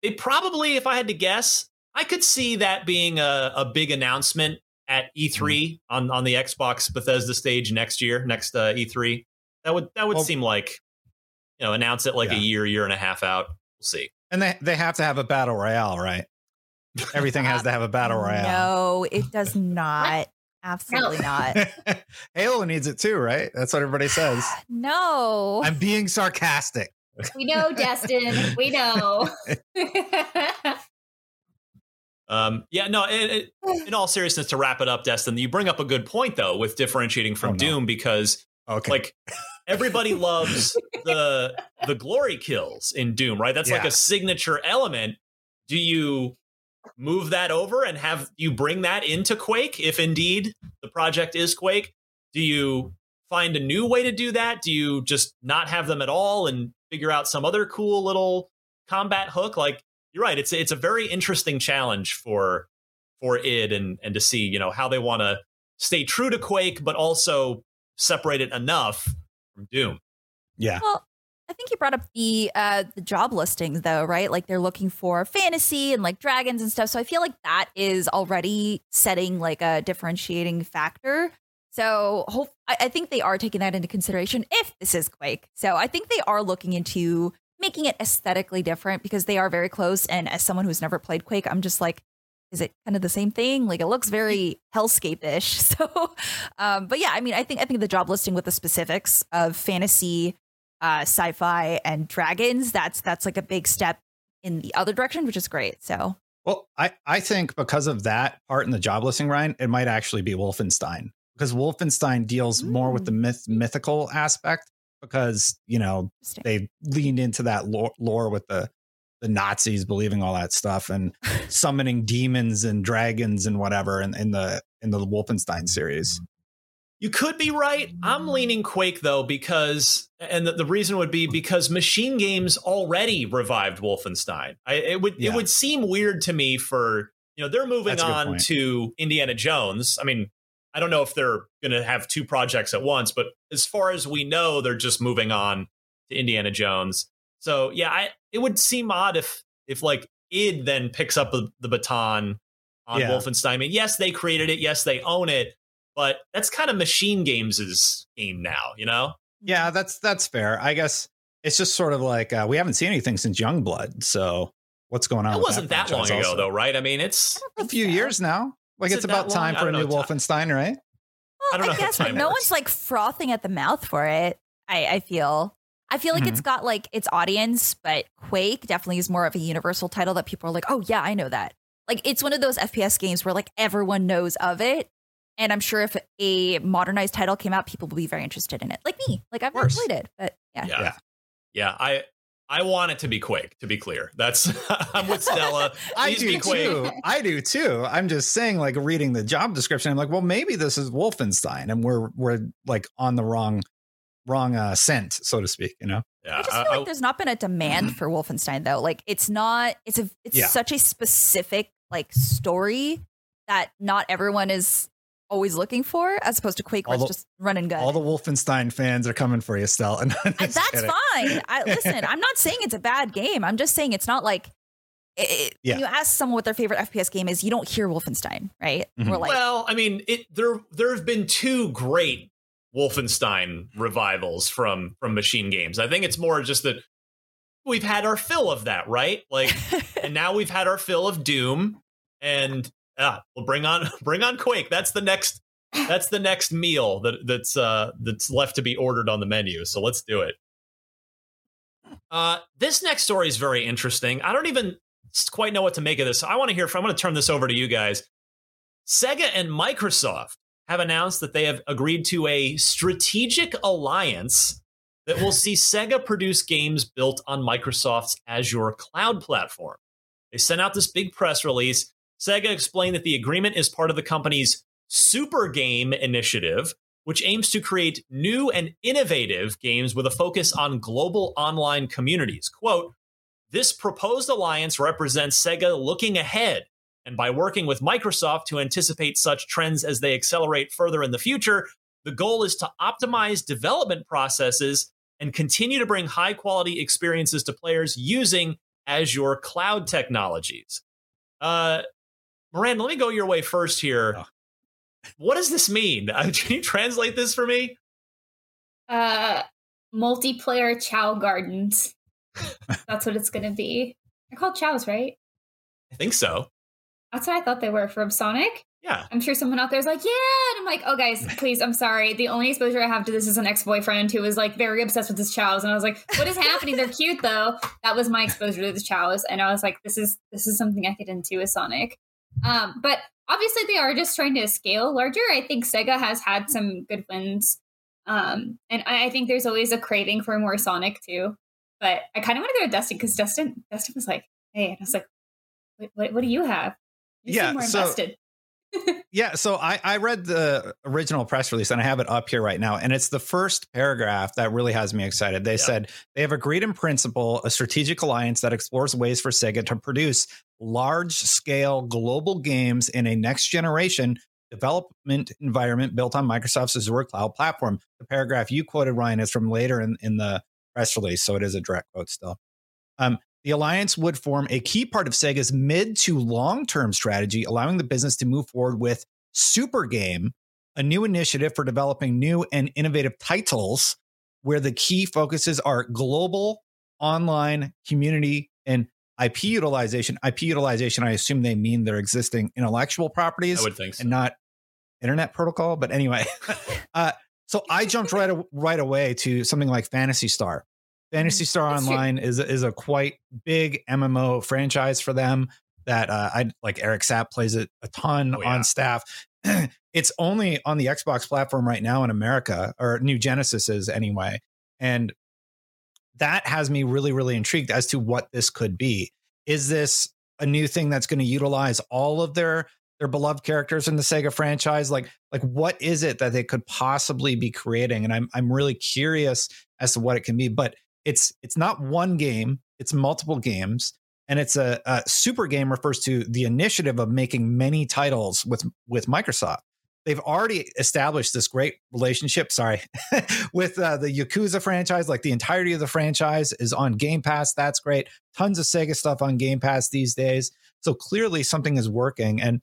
[SPEAKER 2] it probably, if I had to guess, I could see that being a, a big announcement at E3
[SPEAKER 4] Mm-hmm.
[SPEAKER 2] on on the Xbox Bethesda stage next year, next uh, E3. That would that would
[SPEAKER 4] Well-
[SPEAKER 2] seem like you know announce it like a year, year and a half out. We'll see.
[SPEAKER 4] and they they have to have a battle royale right everything has to have a battle [LAUGHS] royale.
[SPEAKER 5] No, it does not. Absolutely not. [LAUGHS]
[SPEAKER 4] Halo needs it too, right? That's what everybody says. [SIGHS]
[SPEAKER 5] no.
[SPEAKER 4] I'm being sarcastic.
[SPEAKER 3] we know, Destin. We know. [LAUGHS]
[SPEAKER 2] Um, yeah, no. It, it, [SIGHS] in all seriousness, to wrap it up, Destin, you bring up a good point though with differentiating from
[SPEAKER 4] Oh, no.
[SPEAKER 2] Doom because
[SPEAKER 4] Okay.
[SPEAKER 2] like everybody [LAUGHS] loves the the glory kills in Doom, right? That's like a signature element. Do you move that over and have you bring that into Quake if indeed the project is Quake? Do you find a new way to do that? Do you just not have them at all and figure out some other cool little combat hook? Like you're right, it's it's a very interesting challenge for for id and and to see you know how they want to stay true to Quake, but also separate it enough from Doom.
[SPEAKER 4] yeah.
[SPEAKER 5] Well, I think you brought up the uh the job listings though, right? Like they're looking for fantasy and like dragons and stuff. So I feel like that is already setting like a differentiating factor. So hope I, I think they are taking that into consideration if this is Quake. So I think they are looking into making it aesthetically different because they are very close. And as someone who's never played Quake, I'm just like, is it kind of the same thing? Like it looks very hellscape-ish. [LAUGHS] So um, but yeah, I mean I think I think the job listing with the specifics of fantasy uh, sci-fi and dragons that's that's like a big step in the other direction which is great so
[SPEAKER 4] Well, I, I think because of that part in the job listing, Ryan, it might actually be Wolfenstein because Wolfenstein deals more with the myth mythical aspect because you know they leaned into that lore, lore with the the Nazis believing all that stuff and [LAUGHS] summoning demons and dragons and whatever in, in the in the Wolfenstein series.
[SPEAKER 2] You could be right. I'm leaning Quake though because, and the, the reason would be hmm. because Machine Games already revived Wolfenstein. I, it would
[SPEAKER 4] Yeah.
[SPEAKER 2] it would seem weird to me for you know they're moving
[SPEAKER 4] That's a good
[SPEAKER 2] on
[SPEAKER 4] point.
[SPEAKER 2] to Indiana Jones. I mean, I don't know if they're going to have two projects at once, but as far as we know, they're just moving on to Indiana Jones. So yeah, I it would seem odd if if like id then picks up the, the baton on
[SPEAKER 4] Yeah.
[SPEAKER 2] Wolfenstein. I mean, yes, they created it, yes, they own it, but that's kind of Machine Games' game now, you know?
[SPEAKER 4] Yeah, that's that's fair. I guess it's just sort of like uh, we haven't seen anything since Youngblood. So what's going on?
[SPEAKER 2] It wasn't that, long
[SPEAKER 4] franchise
[SPEAKER 2] ago,
[SPEAKER 4] also?
[SPEAKER 2] though, right? I mean, it's
[SPEAKER 4] A few years now. Like
[SPEAKER 2] Is
[SPEAKER 4] it's
[SPEAKER 2] it
[SPEAKER 4] about time
[SPEAKER 2] long?
[SPEAKER 4] For a new
[SPEAKER 2] know.
[SPEAKER 4] Wolfenstein, right?
[SPEAKER 5] well,
[SPEAKER 2] I
[SPEAKER 5] I,
[SPEAKER 2] don't know how
[SPEAKER 5] guess but
[SPEAKER 2] time
[SPEAKER 5] no
[SPEAKER 2] works.
[SPEAKER 5] one's like frothing at the mouth for it i i feel i feel like
[SPEAKER 2] Mm-hmm.
[SPEAKER 5] it's got like its audience but quake definitely is more of a universal title that people are like oh yeah i know that like it's one of those fps games where like everyone knows of it and i'm sure if a modernized title came out people would be very interested in it like me like i've never played it but yeah
[SPEAKER 2] yeah.
[SPEAKER 4] Yeah.
[SPEAKER 2] Yeah, I I want it to be Quake, to be clear. That's [LAUGHS] I'm with Stella. [LAUGHS]
[SPEAKER 4] I do
[SPEAKER 2] be Quake.
[SPEAKER 4] too. I do too. I'm just saying, like reading the job description, I'm like, well, maybe this is Wolfenstein, and we're we're like on the wrong wrong uh, scent, so to speak. You know?
[SPEAKER 2] Yeah,
[SPEAKER 5] I just feel
[SPEAKER 2] I-
[SPEAKER 5] like there's not been a demand for Wolfenstein though. Like it's not it's a it's
[SPEAKER 4] Yeah.
[SPEAKER 5] such a specific like story that not everyone is always looking for as opposed to Quake where
[SPEAKER 4] All
[SPEAKER 5] it's
[SPEAKER 4] the-
[SPEAKER 5] just run and gun.
[SPEAKER 4] All the Wolfenstein fans are coming for you, Stella. [LAUGHS] No, I'm
[SPEAKER 5] I-
[SPEAKER 4] just
[SPEAKER 5] that's
[SPEAKER 4] kidding.
[SPEAKER 5] fine. I [LAUGHS] listen, I'm not saying it's a bad game. I'm just saying it's not like it, it-
[SPEAKER 4] Yeah.
[SPEAKER 5] when you ask someone what their favorite FPS game is, you don't hear Wolfenstein, right?
[SPEAKER 4] Mhm.
[SPEAKER 5] We're like
[SPEAKER 2] well, I mean, it there there have been two great Wolfenstein revivals from from Machine Games. I think it's more just that we've had our fill of that, right? Like, [LAUGHS] and now we've had our fill of Doom, and ah, we'll bring on [LAUGHS] bring on Quake. That's the next that's the next meal that that's uh that's left to be ordered on the menu. So let's do it. Uh, this next story is very interesting. I don't even quite know what to make of this. So I want to hear from. I'm going to turn this over to you guys. Sega and Microsoft have announced that they have agreed to a strategic alliance that will see [LAUGHS] Sega produce games built on Microsoft's Azure cloud platform. They sent out this big press release. Sega explained that the agreement is part of the company's Super Game initiative, which aims to create new and innovative games with a focus on global online communities. Quote, this proposed alliance represents Sega looking ahead and by working with Microsoft to anticipate such trends as they accelerate further in the future, the goal is to optimize development processes and continue to bring high quality experiences to players using Azure cloud technologies. Uh, Miranda, let me go your way first here.
[SPEAKER 4] Oh.
[SPEAKER 2] What does this mean? [LAUGHS] Uh, Can you translate this for me?
[SPEAKER 3] Uh, multiplayer Chao Gardens. That's what it's gonna be. They're called chows, right?
[SPEAKER 2] I think so.
[SPEAKER 3] That's what I thought they were from Sonic.
[SPEAKER 2] Yeah.
[SPEAKER 3] I'm sure someone out there is like, yeah. And I'm like, oh, guys, [LAUGHS] please, I'm sorry. The only exposure I have to this is an ex boyfriend who was like very obsessed with his chows. And I was like, what is happening? They're cute though. That was my exposure to the chows. And I was like, this is this is something I get into with Sonic. Um, but obviously they are just trying to scale larger. I think Sega has had some good wins. Um, and I, I think there's always a craving for more Sonic too. But I kind of want to go to Dustin because Dustin Dustin was like, hey, and I was like, what, what, what do you have? You
[SPEAKER 4] Yeah,
[SPEAKER 3] seem more
[SPEAKER 4] so-
[SPEAKER 3] invested. [LAUGHS]
[SPEAKER 4] Yeah, so I, I read the original press release and I have it up here right now. And it's the first paragraph that really has me excited. They
[SPEAKER 2] Yeah.
[SPEAKER 4] said they have agreed in principle a strategic alliance that explores ways for Sega to produce large scale global games in a next generation development environment built on Microsoft's Azure cloud platform. The paragraph you quoted, Ryan, is from later in, in the press release. So it is a direct quote still. Um, the alliance would form a key part of Sega's mid to long term strategy, allowing the business to move forward with Super Game, a new initiative for developing new and innovative titles where the key focuses are global, online, community, and IP utilization. IP utilization, I assume they mean their existing intellectual properties
[SPEAKER 2] I would think so.
[SPEAKER 4] and not internet protocol. But anyway, [LAUGHS] uh, so I jumped right right away to something like Phantasy Star. Phantasy Star
[SPEAKER 3] That's true.
[SPEAKER 4] Online is a- is a quite big MMO franchise for them. That uh, I like. Eric Sapp plays it a ton
[SPEAKER 2] Oh, yeah.
[SPEAKER 4] on staff. [CLEARS THROAT] it's only on the Xbox platform right now in America, or New Genesis is anyway, and that has me really really intrigued as to what this could be. Is this a new thing that's going to utilize all of their their beloved characters in the Sega franchise. Like, like what is it that they could possibly be creating? And I'm I'm really curious as to what it can be. But it's it's not one game; it's multiple games, and it's a, a super game refers to the initiative of making many titles with with Microsoft. They've already established this great relationship. Sorry, [LAUGHS] with uh, the Yakuza franchise. Like the entirety of the franchise is on Game Pass. That's great. Tons of Sega stuff on Game Pass these days. So clearly something is working. And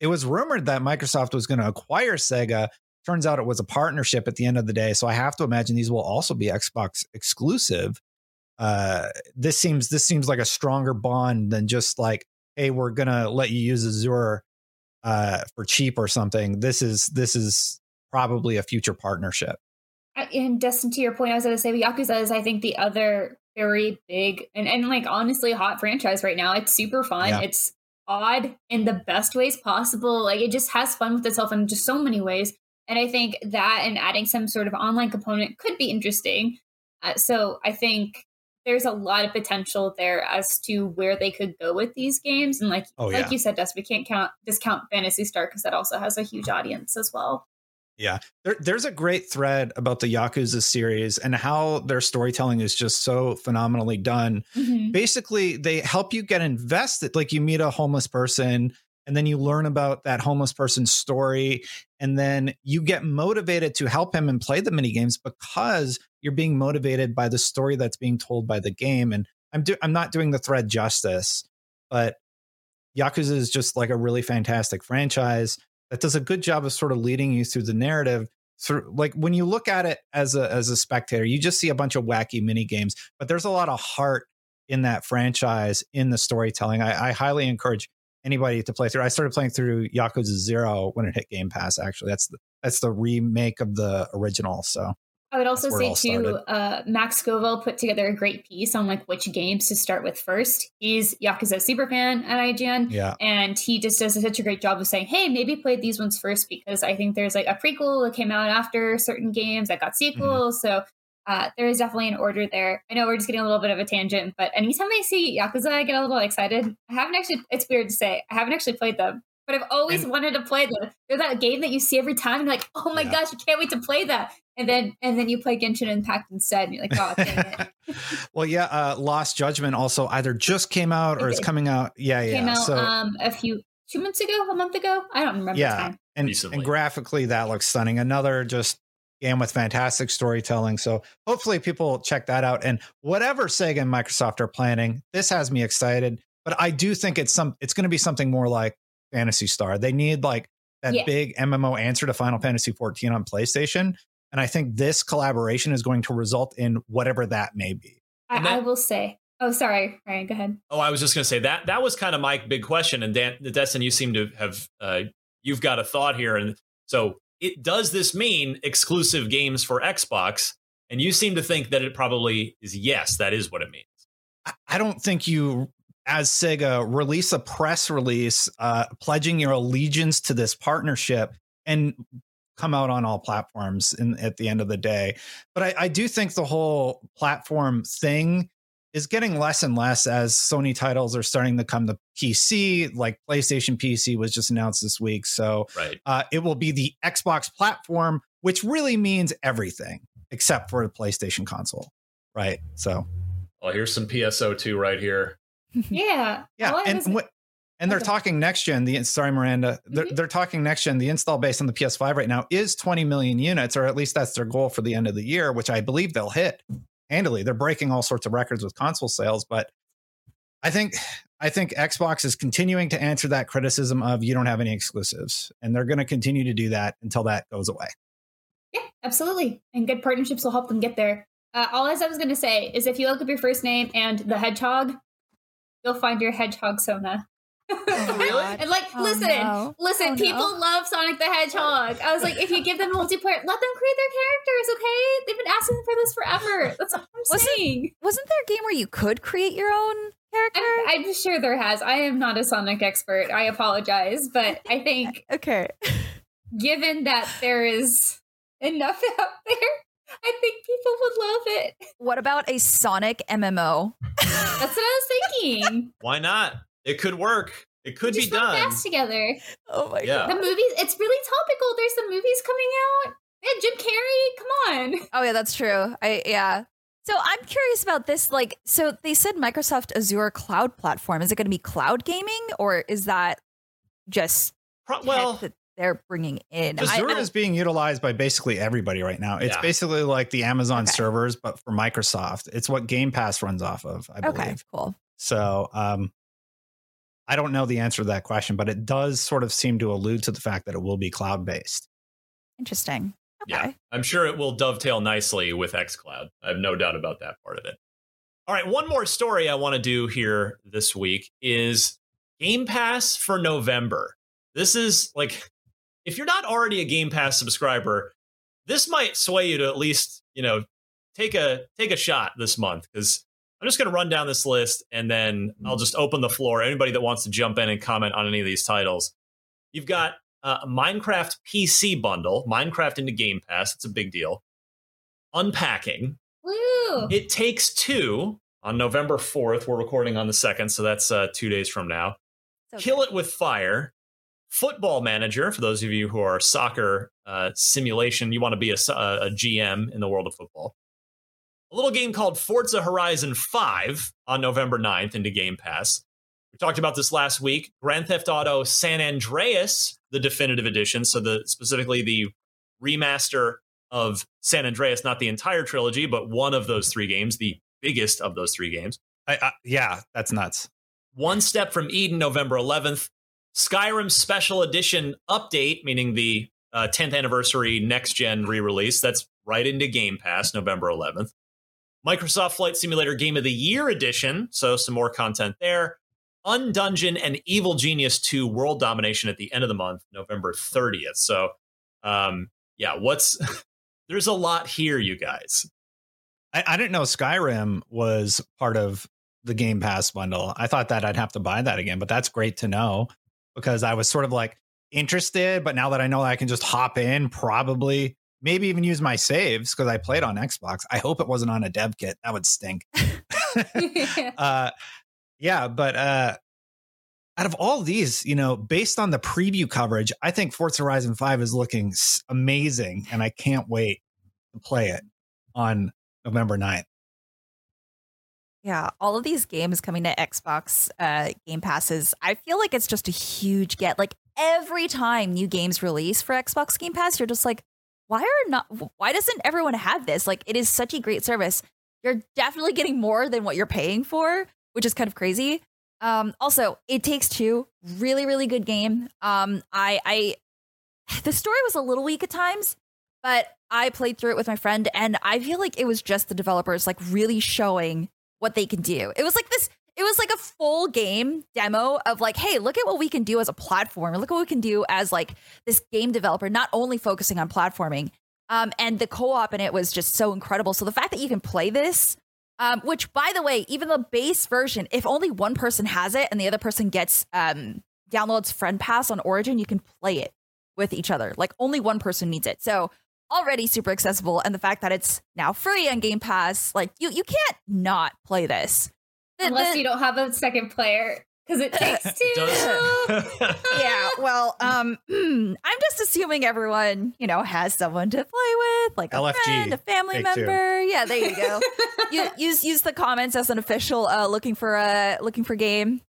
[SPEAKER 4] it was rumored that Microsoft was going to acquire Sega. Turns out it was a partnership at the end of the day. So I have to imagine these will also be Xbox exclusive. Uh, this seems this seems like a stronger bond than just like, hey, we're gonna let you use Azure uh, for cheap or something. This is this is probably a future partnership.
[SPEAKER 3] And Destin, to your point, I was going to say Yakuza is, I think, the other very big and, and like honestly hot franchise right now. It's super fun.
[SPEAKER 4] Yeah.
[SPEAKER 3] It's odd in the best ways possible. Like it just has fun with itself in just so many ways. And I think that and adding some sort of online component could be interesting. Uh, so I think there's a lot of potential there as to where they could go with these games. And like
[SPEAKER 4] Oh,
[SPEAKER 3] like
[SPEAKER 4] yeah.
[SPEAKER 3] you said, Dust, we can't count discount Phantasy Star because that also has a huge audience as well.
[SPEAKER 4] Yeah. There, there's a great thread about the Yakuza series and how their storytelling is just so phenomenally done.
[SPEAKER 3] Mhm.
[SPEAKER 4] Basically, they help you get invested. Like you meet a homeless person and then you learn about that homeless person's story. And then you get motivated to help him and play the mini games because you're being motivated by the story that's being told by the game. And I'm do, I'm not doing the thread justice, but Yakuza is just like a really fantastic franchise that does a good job of sort of leading you through the narrative through like when you look at it as a as a spectator you just see a bunch of wacky mini games but there's a lot of heart in that franchise in the storytelling I, I highly encourage anybody to play through i started playing through yakuza zero when it hit game pass actually that's the that's the remake of the original so
[SPEAKER 3] I would also
[SPEAKER 4] That's where it
[SPEAKER 3] say too, uh, Max Scoville put together a great piece on like which games to start with first. He's Yakuza super fan at IGN,
[SPEAKER 4] yeah
[SPEAKER 3] and he just does such a great job of saying, "Hey, maybe play these ones first because I think there's like a prequel that came out after certain games that got sequels." So uh, there is definitely an order there. I know we're just getting a little bit of a tangent, but anytime I see Yakuza, I get a little excited. I haven't actually. It's weird to say I haven't actually played them. But I've always
[SPEAKER 4] And-
[SPEAKER 3] wanted to play them. They're that game that you see every time, and you're like, "Oh my
[SPEAKER 4] Yeah.
[SPEAKER 3] gosh, I can't wait to play that!" And then, and then you play Genshin Impact instead, and you're like, "Oh, dang it!" [LAUGHS]
[SPEAKER 4] well yeah uh lost judgment also either just came out or
[SPEAKER 3] It
[SPEAKER 4] is coming out yeah yeah
[SPEAKER 3] Came out
[SPEAKER 4] so
[SPEAKER 3] um a few two months ago, a month ago. I don't remember. the
[SPEAKER 4] yeah
[SPEAKER 3] time.
[SPEAKER 4] and,
[SPEAKER 2] Recently.
[SPEAKER 4] and graphically that looks stunning another just game with fantastic storytelling. So hopefully people check that out. And whatever sega and microsoft are planning this has me excited. But i do think it's some it's going to be something more like Phantasy Star. They need like that
[SPEAKER 3] Yeah.
[SPEAKER 4] big mmo answer to final fantasy 14 on playstation. And i think this collaboration is going to result in whatever that may be.
[SPEAKER 3] I,
[SPEAKER 2] that-
[SPEAKER 3] I will say Oh, sorry, Ryan. Go ahead.
[SPEAKER 2] Oh, I was just going to say that that was kind of my big question, and Dan, the Destin, you seem to have uh, you've got a thought here, and so it does this mean exclusive games for Xbox? And you seem to think that it probably is yes, that is what it means.
[SPEAKER 4] I don't think you, as Sega, release a press release uh, pledging your allegiance to this partnership and come out on all platforms in, at the end of the day. But I, I do think the whole platform thing is getting less and less as Sony titles are starting to come to PC. Like PlayStation PC was just announced this week, so
[SPEAKER 2] right.
[SPEAKER 4] uh, it will be the Xbox platform, which really means everything except for the PlayStation console, right? So,
[SPEAKER 2] well, here's some PSO2 right here. [LAUGHS]
[SPEAKER 3] yeah,
[SPEAKER 4] yeah, and what. And they're okay. talking next gen. The sorry, Miranda. They're, mm-hmm. they're talking next gen. The install base on the PS5 right now is 20 million units, or at least that's their goal for the end of the year, which I believe they'll hit handily. They're breaking all sorts of records with console sales, but I think I think Xbox is continuing to answer that criticism of you don't have any exclusives, and they're going to continue to do that until that goes away.
[SPEAKER 3] Yeah, absolutely, and good partnerships will help them get there. Uh, all I was going to say is if you look up your first name and the hedgehog, you'll find your hedgehog Sona.
[SPEAKER 2] Oh, really?
[SPEAKER 3] and like, oh, listen, no. listen, oh, people no. love Sonic the Hedgehog. I was like, if you give them multiplayer, let them create their characters, okay? They've been asking for this forever. That's what I'm wasn't, saying.
[SPEAKER 5] Wasn't there a game where you could create your own character?
[SPEAKER 3] I'm, I'm sure there has. I am not a Sonic expert. I apologize, but I think [LAUGHS]
[SPEAKER 5] okay.
[SPEAKER 3] Given that there is enough [LAUGHS] out there, I think people would love it.
[SPEAKER 5] What about a Sonic MMO?
[SPEAKER 3] That's what I was thinking.
[SPEAKER 2] Why not? It could work. It could be done.
[SPEAKER 3] Fast together.
[SPEAKER 5] Oh my
[SPEAKER 2] yeah.
[SPEAKER 5] god.
[SPEAKER 3] The movies. It's really topical. There's some movies coming out. Yeah, Jim Carrey. Come on.
[SPEAKER 5] Oh yeah, that's true. I yeah. So I'm curious about this. Like, so they said Microsoft Azure cloud platform. Is it going to be cloud gaming, or is that just
[SPEAKER 2] Pro- well?
[SPEAKER 5] That they're bringing in
[SPEAKER 4] Azure I, is being utilized by basically everybody right now. It's yeah. basically like the Amazon okay. servers, but for Microsoft. It's what Game Pass runs off of. I believe.
[SPEAKER 5] Okay, cool.
[SPEAKER 4] So, um, I don't know the answer to that question, but it does sort of seem to allude to the fact that it will be cloud based.
[SPEAKER 5] Interesting. Okay.
[SPEAKER 2] Yeah, I'm sure it will dovetail nicely with xCloud. I have no doubt about that part of it. All right, one more story I want to do here this week is Game Pass for November. This is like, if you're not already a Game Pass subscriber, this might sway you to at least, you know, take a take a shot this month because I'm just going to run down this list and then I'll just open the floor. Anybody that wants to jump in and comment on any of these titles. You've got uh, a Minecraft PC bundle, Minecraft into Game Pass. It's a big deal. Unpacking.
[SPEAKER 3] Woo!
[SPEAKER 2] It takes two on November 4th. We're recording on the 2nd, so that's uh, two days from now. Okay. Kill It with Fire. Football Manager, for those of you who are soccer uh, simulation, you want to be a, a GM in the world of football a little game called Forza Horizon 5 on November 9th into Game Pass. We talked about this last week. Grand Theft Auto San Andreas, the definitive edition, so the specifically the remaster of San Andreas, not the entire trilogy, but one of those three games, the biggest of those three games.
[SPEAKER 4] I, I, yeah, that's nuts.
[SPEAKER 2] One Step from Eden, November 11th. Skyrim Special Edition update, meaning the uh, 10th anniversary next gen re release. That's right into Game Pass, November 11th. Microsoft Flight Simulator Game of the Year edition, so some more content there. Undungeon and Evil Genius 2 World Domination at the end of the month, November 30th. So, um, yeah, what's [LAUGHS] there's a lot here, you guys.
[SPEAKER 4] I, I didn't know Skyrim was part of the Game Pass bundle. I thought that I'd have to buy that again, but that's great to know because I was sort of like interested, but now that I know I can just hop in, probably maybe even use my saves because I played on Xbox. I hope it wasn't on a dev kit. That would stink. [LAUGHS] uh, yeah, but uh, out of all these, you know, based on the preview coverage, I think Forza Horizon 5 is looking amazing and I can't wait to play it on November 9th.
[SPEAKER 5] Yeah, all of these games coming to Xbox uh, Game Passes, I feel like it's just a huge get. Like every time new games release for Xbox Game Pass, you're just like, why are not why doesn't everyone have this? Like it is such a great service. You're definitely getting more than what you're paying for, which is kind of crazy. Um, also, it takes two, really, really good game. Um, I, I, the story was a little weak at times, but I played through it with my friend, and I feel like it was just the developers like really showing what they can do. It was like this it was like a full game demo of like, hey, look at what we can do as a platform. Look what we can do as like this game developer, not only focusing on platforming. Um, and the co-op in it was just so incredible. So the fact that you can play this, um, which by the way, even the base version, if only one person has it and the other person gets um, downloads Friend Pass on Origin, you can play it with each other. Like only one person needs it. So already super accessible, and the fact that it's now free on Game Pass, like you you can't not play this.
[SPEAKER 3] The, Unless the, you don't have a second player. Because it takes [LAUGHS] two. [LAUGHS]
[SPEAKER 5] yeah, well, um, I'm just assuming everyone, you know, has someone to play with, like a LFG, friend, a family member. Two. Yeah, there you go. [LAUGHS] you, use use the comments as an official uh, looking for a looking for game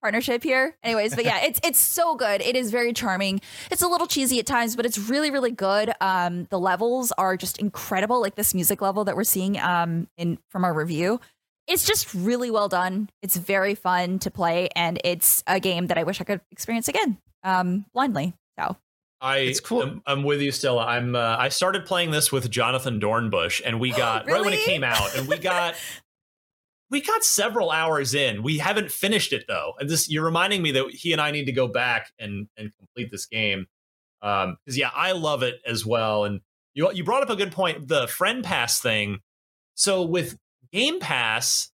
[SPEAKER 5] partnership here. Anyways, but yeah, it's it's so good. It is very charming. It's a little cheesy at times, but it's really really good. Um, the levels are just incredible. Like this music level that we're seeing um in from our review it's just really well done. It's very fun to play, and it's a game that I wish I could experience again, um, blindly. So
[SPEAKER 2] I it's cool. I'm, I'm, with you, Stella. I'm. Uh, I started playing this with Jonathan Dornbush, and we [GASPS] got really? right when it came out, and we got [LAUGHS] we got several hours in. We haven't finished it though, and this you're reminding me that he and I need to go back and and complete this game. Um, because yeah, I love it as well. And you you brought up a good point, the friend pass thing. So with Game Pass,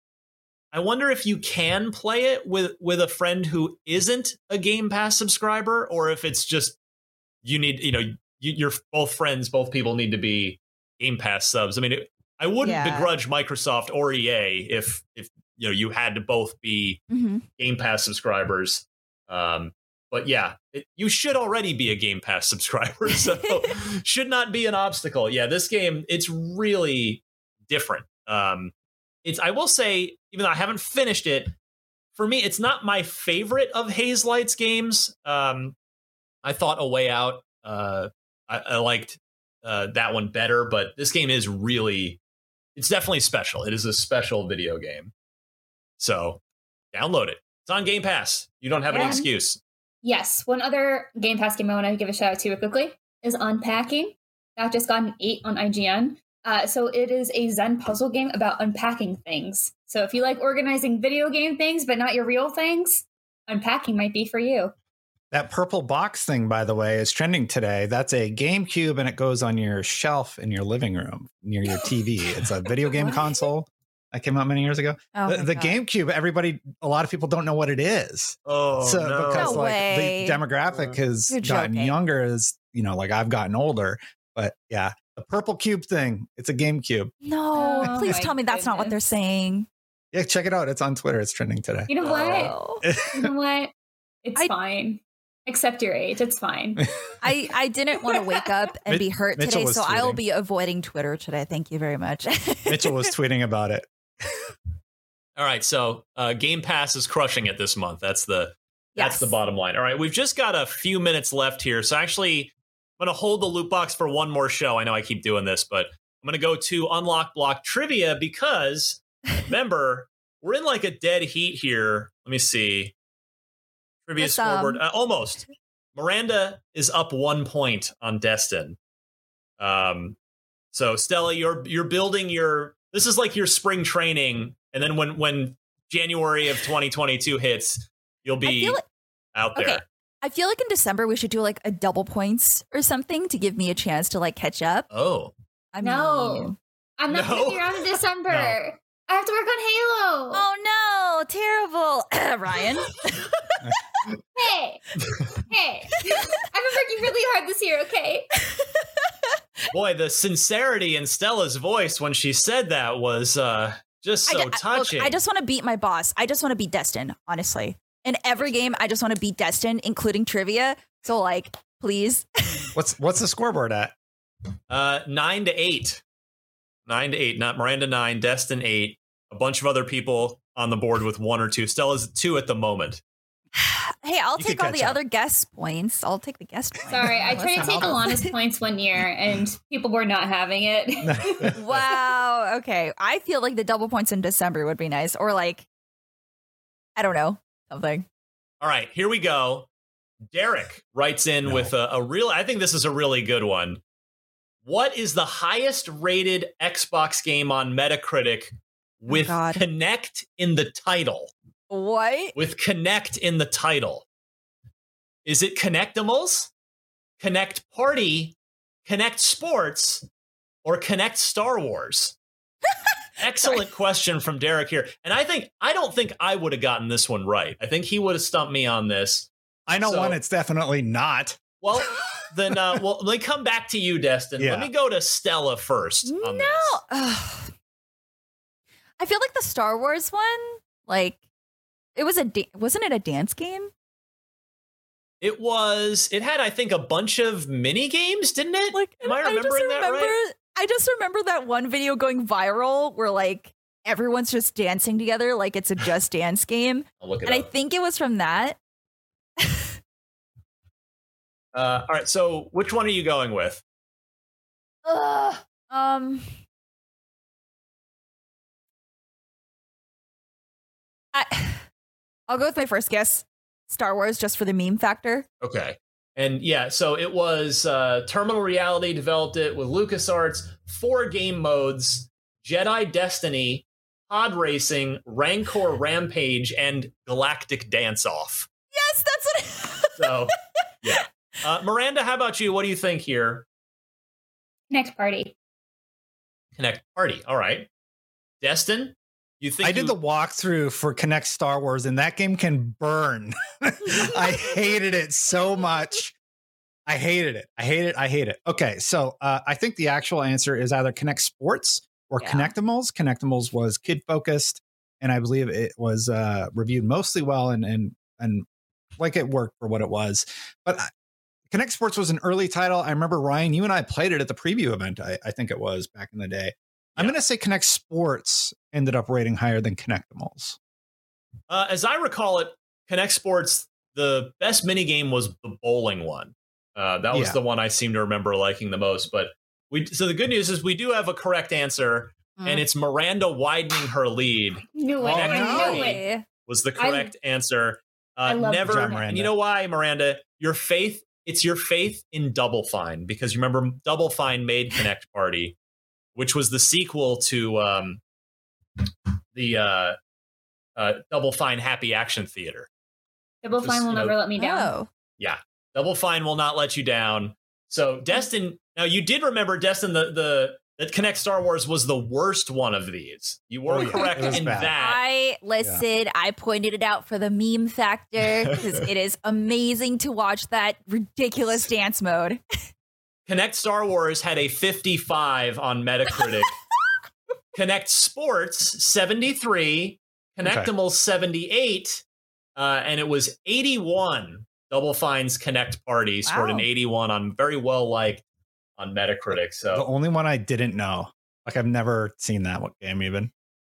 [SPEAKER 2] I wonder if you can play it with with a friend who isn't a Game Pass subscriber, or if it's just you need, you know, you, are both friends, both people need to be Game Pass subs. I mean, it, I wouldn't yeah. begrudge Microsoft or EA if if you know you had to both be mm-hmm. Game Pass subscribers. Um, but yeah, it, you should already be a Game Pass subscriber, [LAUGHS] so [LAUGHS] should not be an obstacle. Yeah, this game it's really different. Um, it's I will say, even though I haven't finished it, for me, it's not my favorite of Hazelight's games. Um, I thought A Way Out, uh, I, I liked uh, that one better, but this game is really, it's definitely special. It is a special video game. So download it. It's on Game Pass. You don't have and any excuse.
[SPEAKER 3] Yes. One other Game Pass game I want to give a shout out to quickly is Unpacking. That just got an 8 on IGN. Uh, so it is a Zen puzzle game about unpacking things. So if you like organizing video game things but not your real things, unpacking might be for you.
[SPEAKER 4] That purple box thing, by the way, is trending today. That's a GameCube and it goes on your shelf in your living room near your TV. It's a video [LAUGHS] game console that came out many years ago. Oh the, the GameCube, everybody, a lot of people don't know what it is.
[SPEAKER 2] Oh, so no.
[SPEAKER 4] because
[SPEAKER 2] no
[SPEAKER 4] like way. the demographic has gotten younger as you know, like I've gotten older. But yeah, the purple cube thing. It's a GameCube.
[SPEAKER 5] No, oh, please tell me that's goodness. not what they're saying.
[SPEAKER 4] Yeah, check it out. It's on Twitter. It's trending today.
[SPEAKER 3] You know what? Oh. you know what? It's I, fine. Accept your age. It's fine. [LAUGHS]
[SPEAKER 5] I, I didn't want to wake up and be hurt Mitchell today, so tweeting. I will be avoiding Twitter today. Thank you very much.
[SPEAKER 4] Mitchell was [LAUGHS] tweeting about it.
[SPEAKER 2] All right, so uh, Game Pass is crushing it this month. That's the that's yes. the bottom line. All right, we've just got a few minutes left here, so actually I'm going to hold the loot box for one more show. I know I keep doing this, but I'm going to go to Unlock Block Trivia because [LAUGHS] remember, we're in like a dead heat here. Let me see. Trivia What's scoreboard. Uh, almost. Miranda is up one point on Destin. Um, so Stella, you're you're building your. This is like your spring training, and then when when January of 2022 hits, you'll be like, out there. Okay.
[SPEAKER 5] I feel like in December we should do like a double points or something to give me a chance to like catch up.
[SPEAKER 2] Oh.
[SPEAKER 3] I no. I'm not no. gonna be around in [LAUGHS] December. no. I have to work on Halo.
[SPEAKER 5] Oh no, terrible. [CLEARS THROAT] Ryan. [LAUGHS]
[SPEAKER 3] hey. Hey. [LAUGHS] I've been working really hard this year, okay?
[SPEAKER 2] Boy, the sincerity in Stella's voice when she said that was uh just so I, touching.
[SPEAKER 5] Look, I just want to beat my boss. I just want to beat Destin, honestly in every game, I just want to beat Destin, including trivia. So like, please. [LAUGHS]
[SPEAKER 4] what's what's the scoreboard at?
[SPEAKER 2] Uh, nine to eight. Nine to eight. Not Miranda nine, Destin eight. A bunch of other people on the board with one or two. Stella's two at the moment. [SIGHS]
[SPEAKER 5] hey, I'll you take all the up. other guest points. I'll take the guest points.
[SPEAKER 3] Sorry, I tried to take [LAUGHS] Alanah's points one year and people were not having it. [LAUGHS]
[SPEAKER 5] wow. Okay. I feel like the double points in December would be nice. Or like, I don't know, something.
[SPEAKER 2] All right, here we go. Derek writes in no. with a, a real, I think this is a really good one. What is the highest rated Xbox game on Metacritic oh with
[SPEAKER 5] God.
[SPEAKER 2] Kinect in the title.
[SPEAKER 5] What?
[SPEAKER 2] With Kinect in the title. Is it Kinectimals, Kinect Party, Kinect Sports, or Kinect Star Wars? Excellent question from Derek here. And I think I don't think I would have gotten this one right. I think he would have stumped me on this.
[SPEAKER 4] I know
[SPEAKER 2] So-
[SPEAKER 4] one. It's definitely not.
[SPEAKER 2] Well, [LAUGHS] then uh well let me come back to you, Destin.
[SPEAKER 4] Yeah.
[SPEAKER 2] Let me go to Stella first.
[SPEAKER 5] No. I feel like the Star Wars one, like it was a da- wasn't it a dance game?
[SPEAKER 2] It was it had, I think, a bunch of mini games, didn't it?
[SPEAKER 5] Like
[SPEAKER 2] Am I remembering
[SPEAKER 5] just
[SPEAKER 2] that
[SPEAKER 5] remember,
[SPEAKER 2] right?
[SPEAKER 5] I just remember that one video going viral where like everyone's just dancing together like it's a [LAUGHS] just dance game.
[SPEAKER 2] I'll look it
[SPEAKER 5] And I think it was from that. [LAUGHS]
[SPEAKER 2] Uh, all right, so which one are you going with?
[SPEAKER 5] Ugh. Um I [SIGHS] I'll go with my first guess. Star Wars just for the meme factor.
[SPEAKER 2] Okay. And yeah, so it was uh, Terminal Reality developed it with LucasArts, four game modes Jedi Destiny, Pod Racing, Rancor Rampage, and Galactic Dance Off.
[SPEAKER 5] Yes, that's what [LAUGHS]
[SPEAKER 2] So, yeah. Uh, Miranda, how about you? What do you think here?
[SPEAKER 3] Next party.
[SPEAKER 2] Kinect Party. All right. Destin, you think
[SPEAKER 4] I did
[SPEAKER 2] you-
[SPEAKER 4] the walkthrough for Kinect Star Wars, and that game can burn. [LAUGHS] I hated it so much. I hated it. I hate it. I hate it. Okay, so uh, I think the actual answer is either Kinect Sports or
[SPEAKER 5] Yeah.
[SPEAKER 4] Kinectimals. Kinectimals was kid focused, and I believe it was uh, reviewed mostly well, and and and like it worked for what it was. But I, Kinect Sports was an early title. I remember Ryan, you and I played it at the preview event. I, I think it was back in the day. I'm going to say Kinect Sports ended up rating higher than Kinectimals.
[SPEAKER 2] Uh, as I recall it, Kinect Sports, the best mini game was the bowling one. Uh, that was
[SPEAKER 4] Yeah.
[SPEAKER 2] the one I seem to remember liking the most. But we so the good news is we do have a correct answer,
[SPEAKER 5] Mm.
[SPEAKER 2] and it's Miranda widening her lead [LAUGHS]
[SPEAKER 3] Knew it.
[SPEAKER 2] Oh, no.
[SPEAKER 3] knew it.
[SPEAKER 2] was the
[SPEAKER 3] I-
[SPEAKER 2] correct answer.
[SPEAKER 3] I
[SPEAKER 2] Uh,
[SPEAKER 3] love
[SPEAKER 2] never,
[SPEAKER 4] job, Miranda.
[SPEAKER 2] you know why, Miranda? Your faith. It's your faith in Double Fine because you remember Double Fine made Kinect Party, which was the sequel to um, the uh, uh, Double Fine Happy Action Theater.
[SPEAKER 3] Double
[SPEAKER 2] Just,
[SPEAKER 3] Fine will
[SPEAKER 2] you know,
[SPEAKER 3] never let me down.
[SPEAKER 5] Oh.
[SPEAKER 2] Double Fine will not let you down. So Destin, now you did remember Destin the the that Kinect Star Wars was the worst one of these. You were
[SPEAKER 4] Oh, yeah.
[SPEAKER 2] correct in
[SPEAKER 4] bad.
[SPEAKER 2] that.
[SPEAKER 5] I listened. I pointed it out for the meme factor because [LAUGHS] it is amazing to watch that ridiculous dance mode. [LAUGHS]
[SPEAKER 2] Kinect Star Wars had a 55 on Metacritic. [LAUGHS] Kinect Sports 73, Kinectimals 78, uh, and it was 81. Double Fine's Kinect Party scored an 81 on very well liked on Metacritic. So the
[SPEAKER 4] only one I didn't know. Like I've never seen that game even.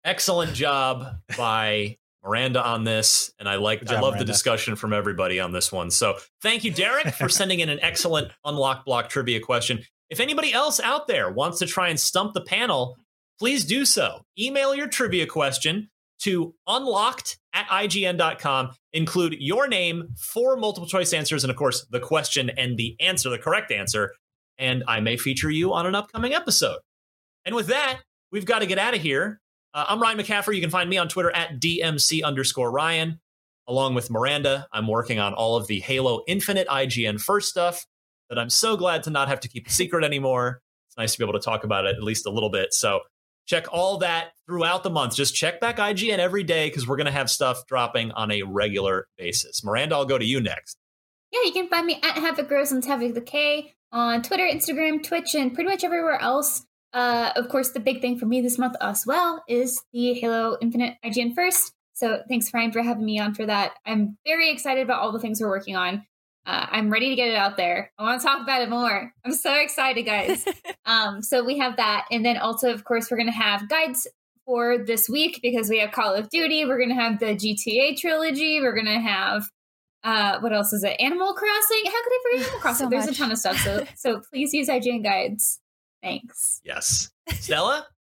[SPEAKER 2] excellent job by Miranda on this, and I like
[SPEAKER 4] Good
[SPEAKER 2] I
[SPEAKER 4] job,
[SPEAKER 2] love the discussion from everybody on this one. So thank you, Derek, for [LAUGHS] sending in an excellent unlock block trivia question. If anybody else out there wants to try and stump the panel, please do so. Email your trivia question to unlocked at ign.com. Include your name, four multiple choice answers, and of course, the question and the answer, the correct answer. And I may feature you on an upcoming episode. And with that, we've got to get out of here. Uh, I'm Ryan McCaffrey. You can find me on Twitter at DMC underscore Ryan. Along with Miranda, I'm working on all of the Halo Infinite IGN first stuff that I'm so glad to not have to keep a secret anymore. It's nice to be able to talk about it at least a little bit. So check all that throughout the month. Just check back IGN every day because we're going to have stuff dropping on a regular basis. Miranda, I'll go to you next.
[SPEAKER 3] Yeah, you can find me at Havoc Gross and Havoc the K on Twitter, Instagram, Twitch, and pretty much everywhere else. Uh, of course, the big thing for me this month as well is the Halo Infinite IGN First. So thanks, Ryan, for having me on for that. I'm very excited about all the things we're working on. Uh, I'm ready to get it out there. I want to talk about it more. I'm so excited, guys. [LAUGHS] um, so we have that, and then also, of course, we're going to have guides for this week because we have Call of Duty. We're going to have the GTA trilogy. We're going to have uh, what else is it? Animal Crossing. How could I forget Animal [LAUGHS] Crossing?
[SPEAKER 5] So
[SPEAKER 3] There's
[SPEAKER 5] much.
[SPEAKER 3] a ton of stuff. So so please use IGN guides. Thanks.
[SPEAKER 2] Yes. Stella? [LAUGHS]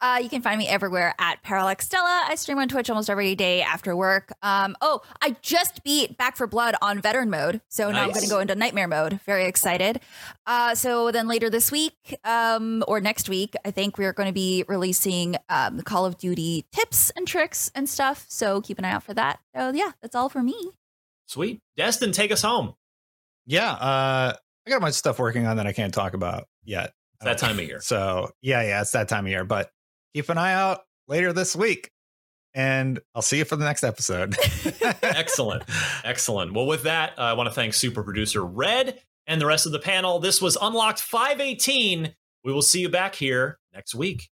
[SPEAKER 5] Uh, you can find me everywhere at Parallax Stella. I stream on Twitch almost every day after work. Um, oh, I just beat Back 4 Blood on veteran mode. So now I'm going to go into nightmare mode. Very excited. Uh, so then later this week um, or next week, I think we're going to be releasing um, the Call of Duty tips and tricks and stuff. So keep an eye out for that. So yeah, that's all for me.
[SPEAKER 2] Sweet. Destin, take us home.
[SPEAKER 4] Yeah, uh, I got a bunch of stuff working on that I can't talk about yet.
[SPEAKER 2] It's that time of year.
[SPEAKER 4] So yeah, yeah, it's that time of year. But keep an eye out later this week, and I'll see you for the next episode. [LAUGHS] [LAUGHS]
[SPEAKER 2] Excellent. Excellent. Well, with that, uh, I want to thank super producer Red and the rest of the panel. This was Unlocked 518. We will see you back here next week.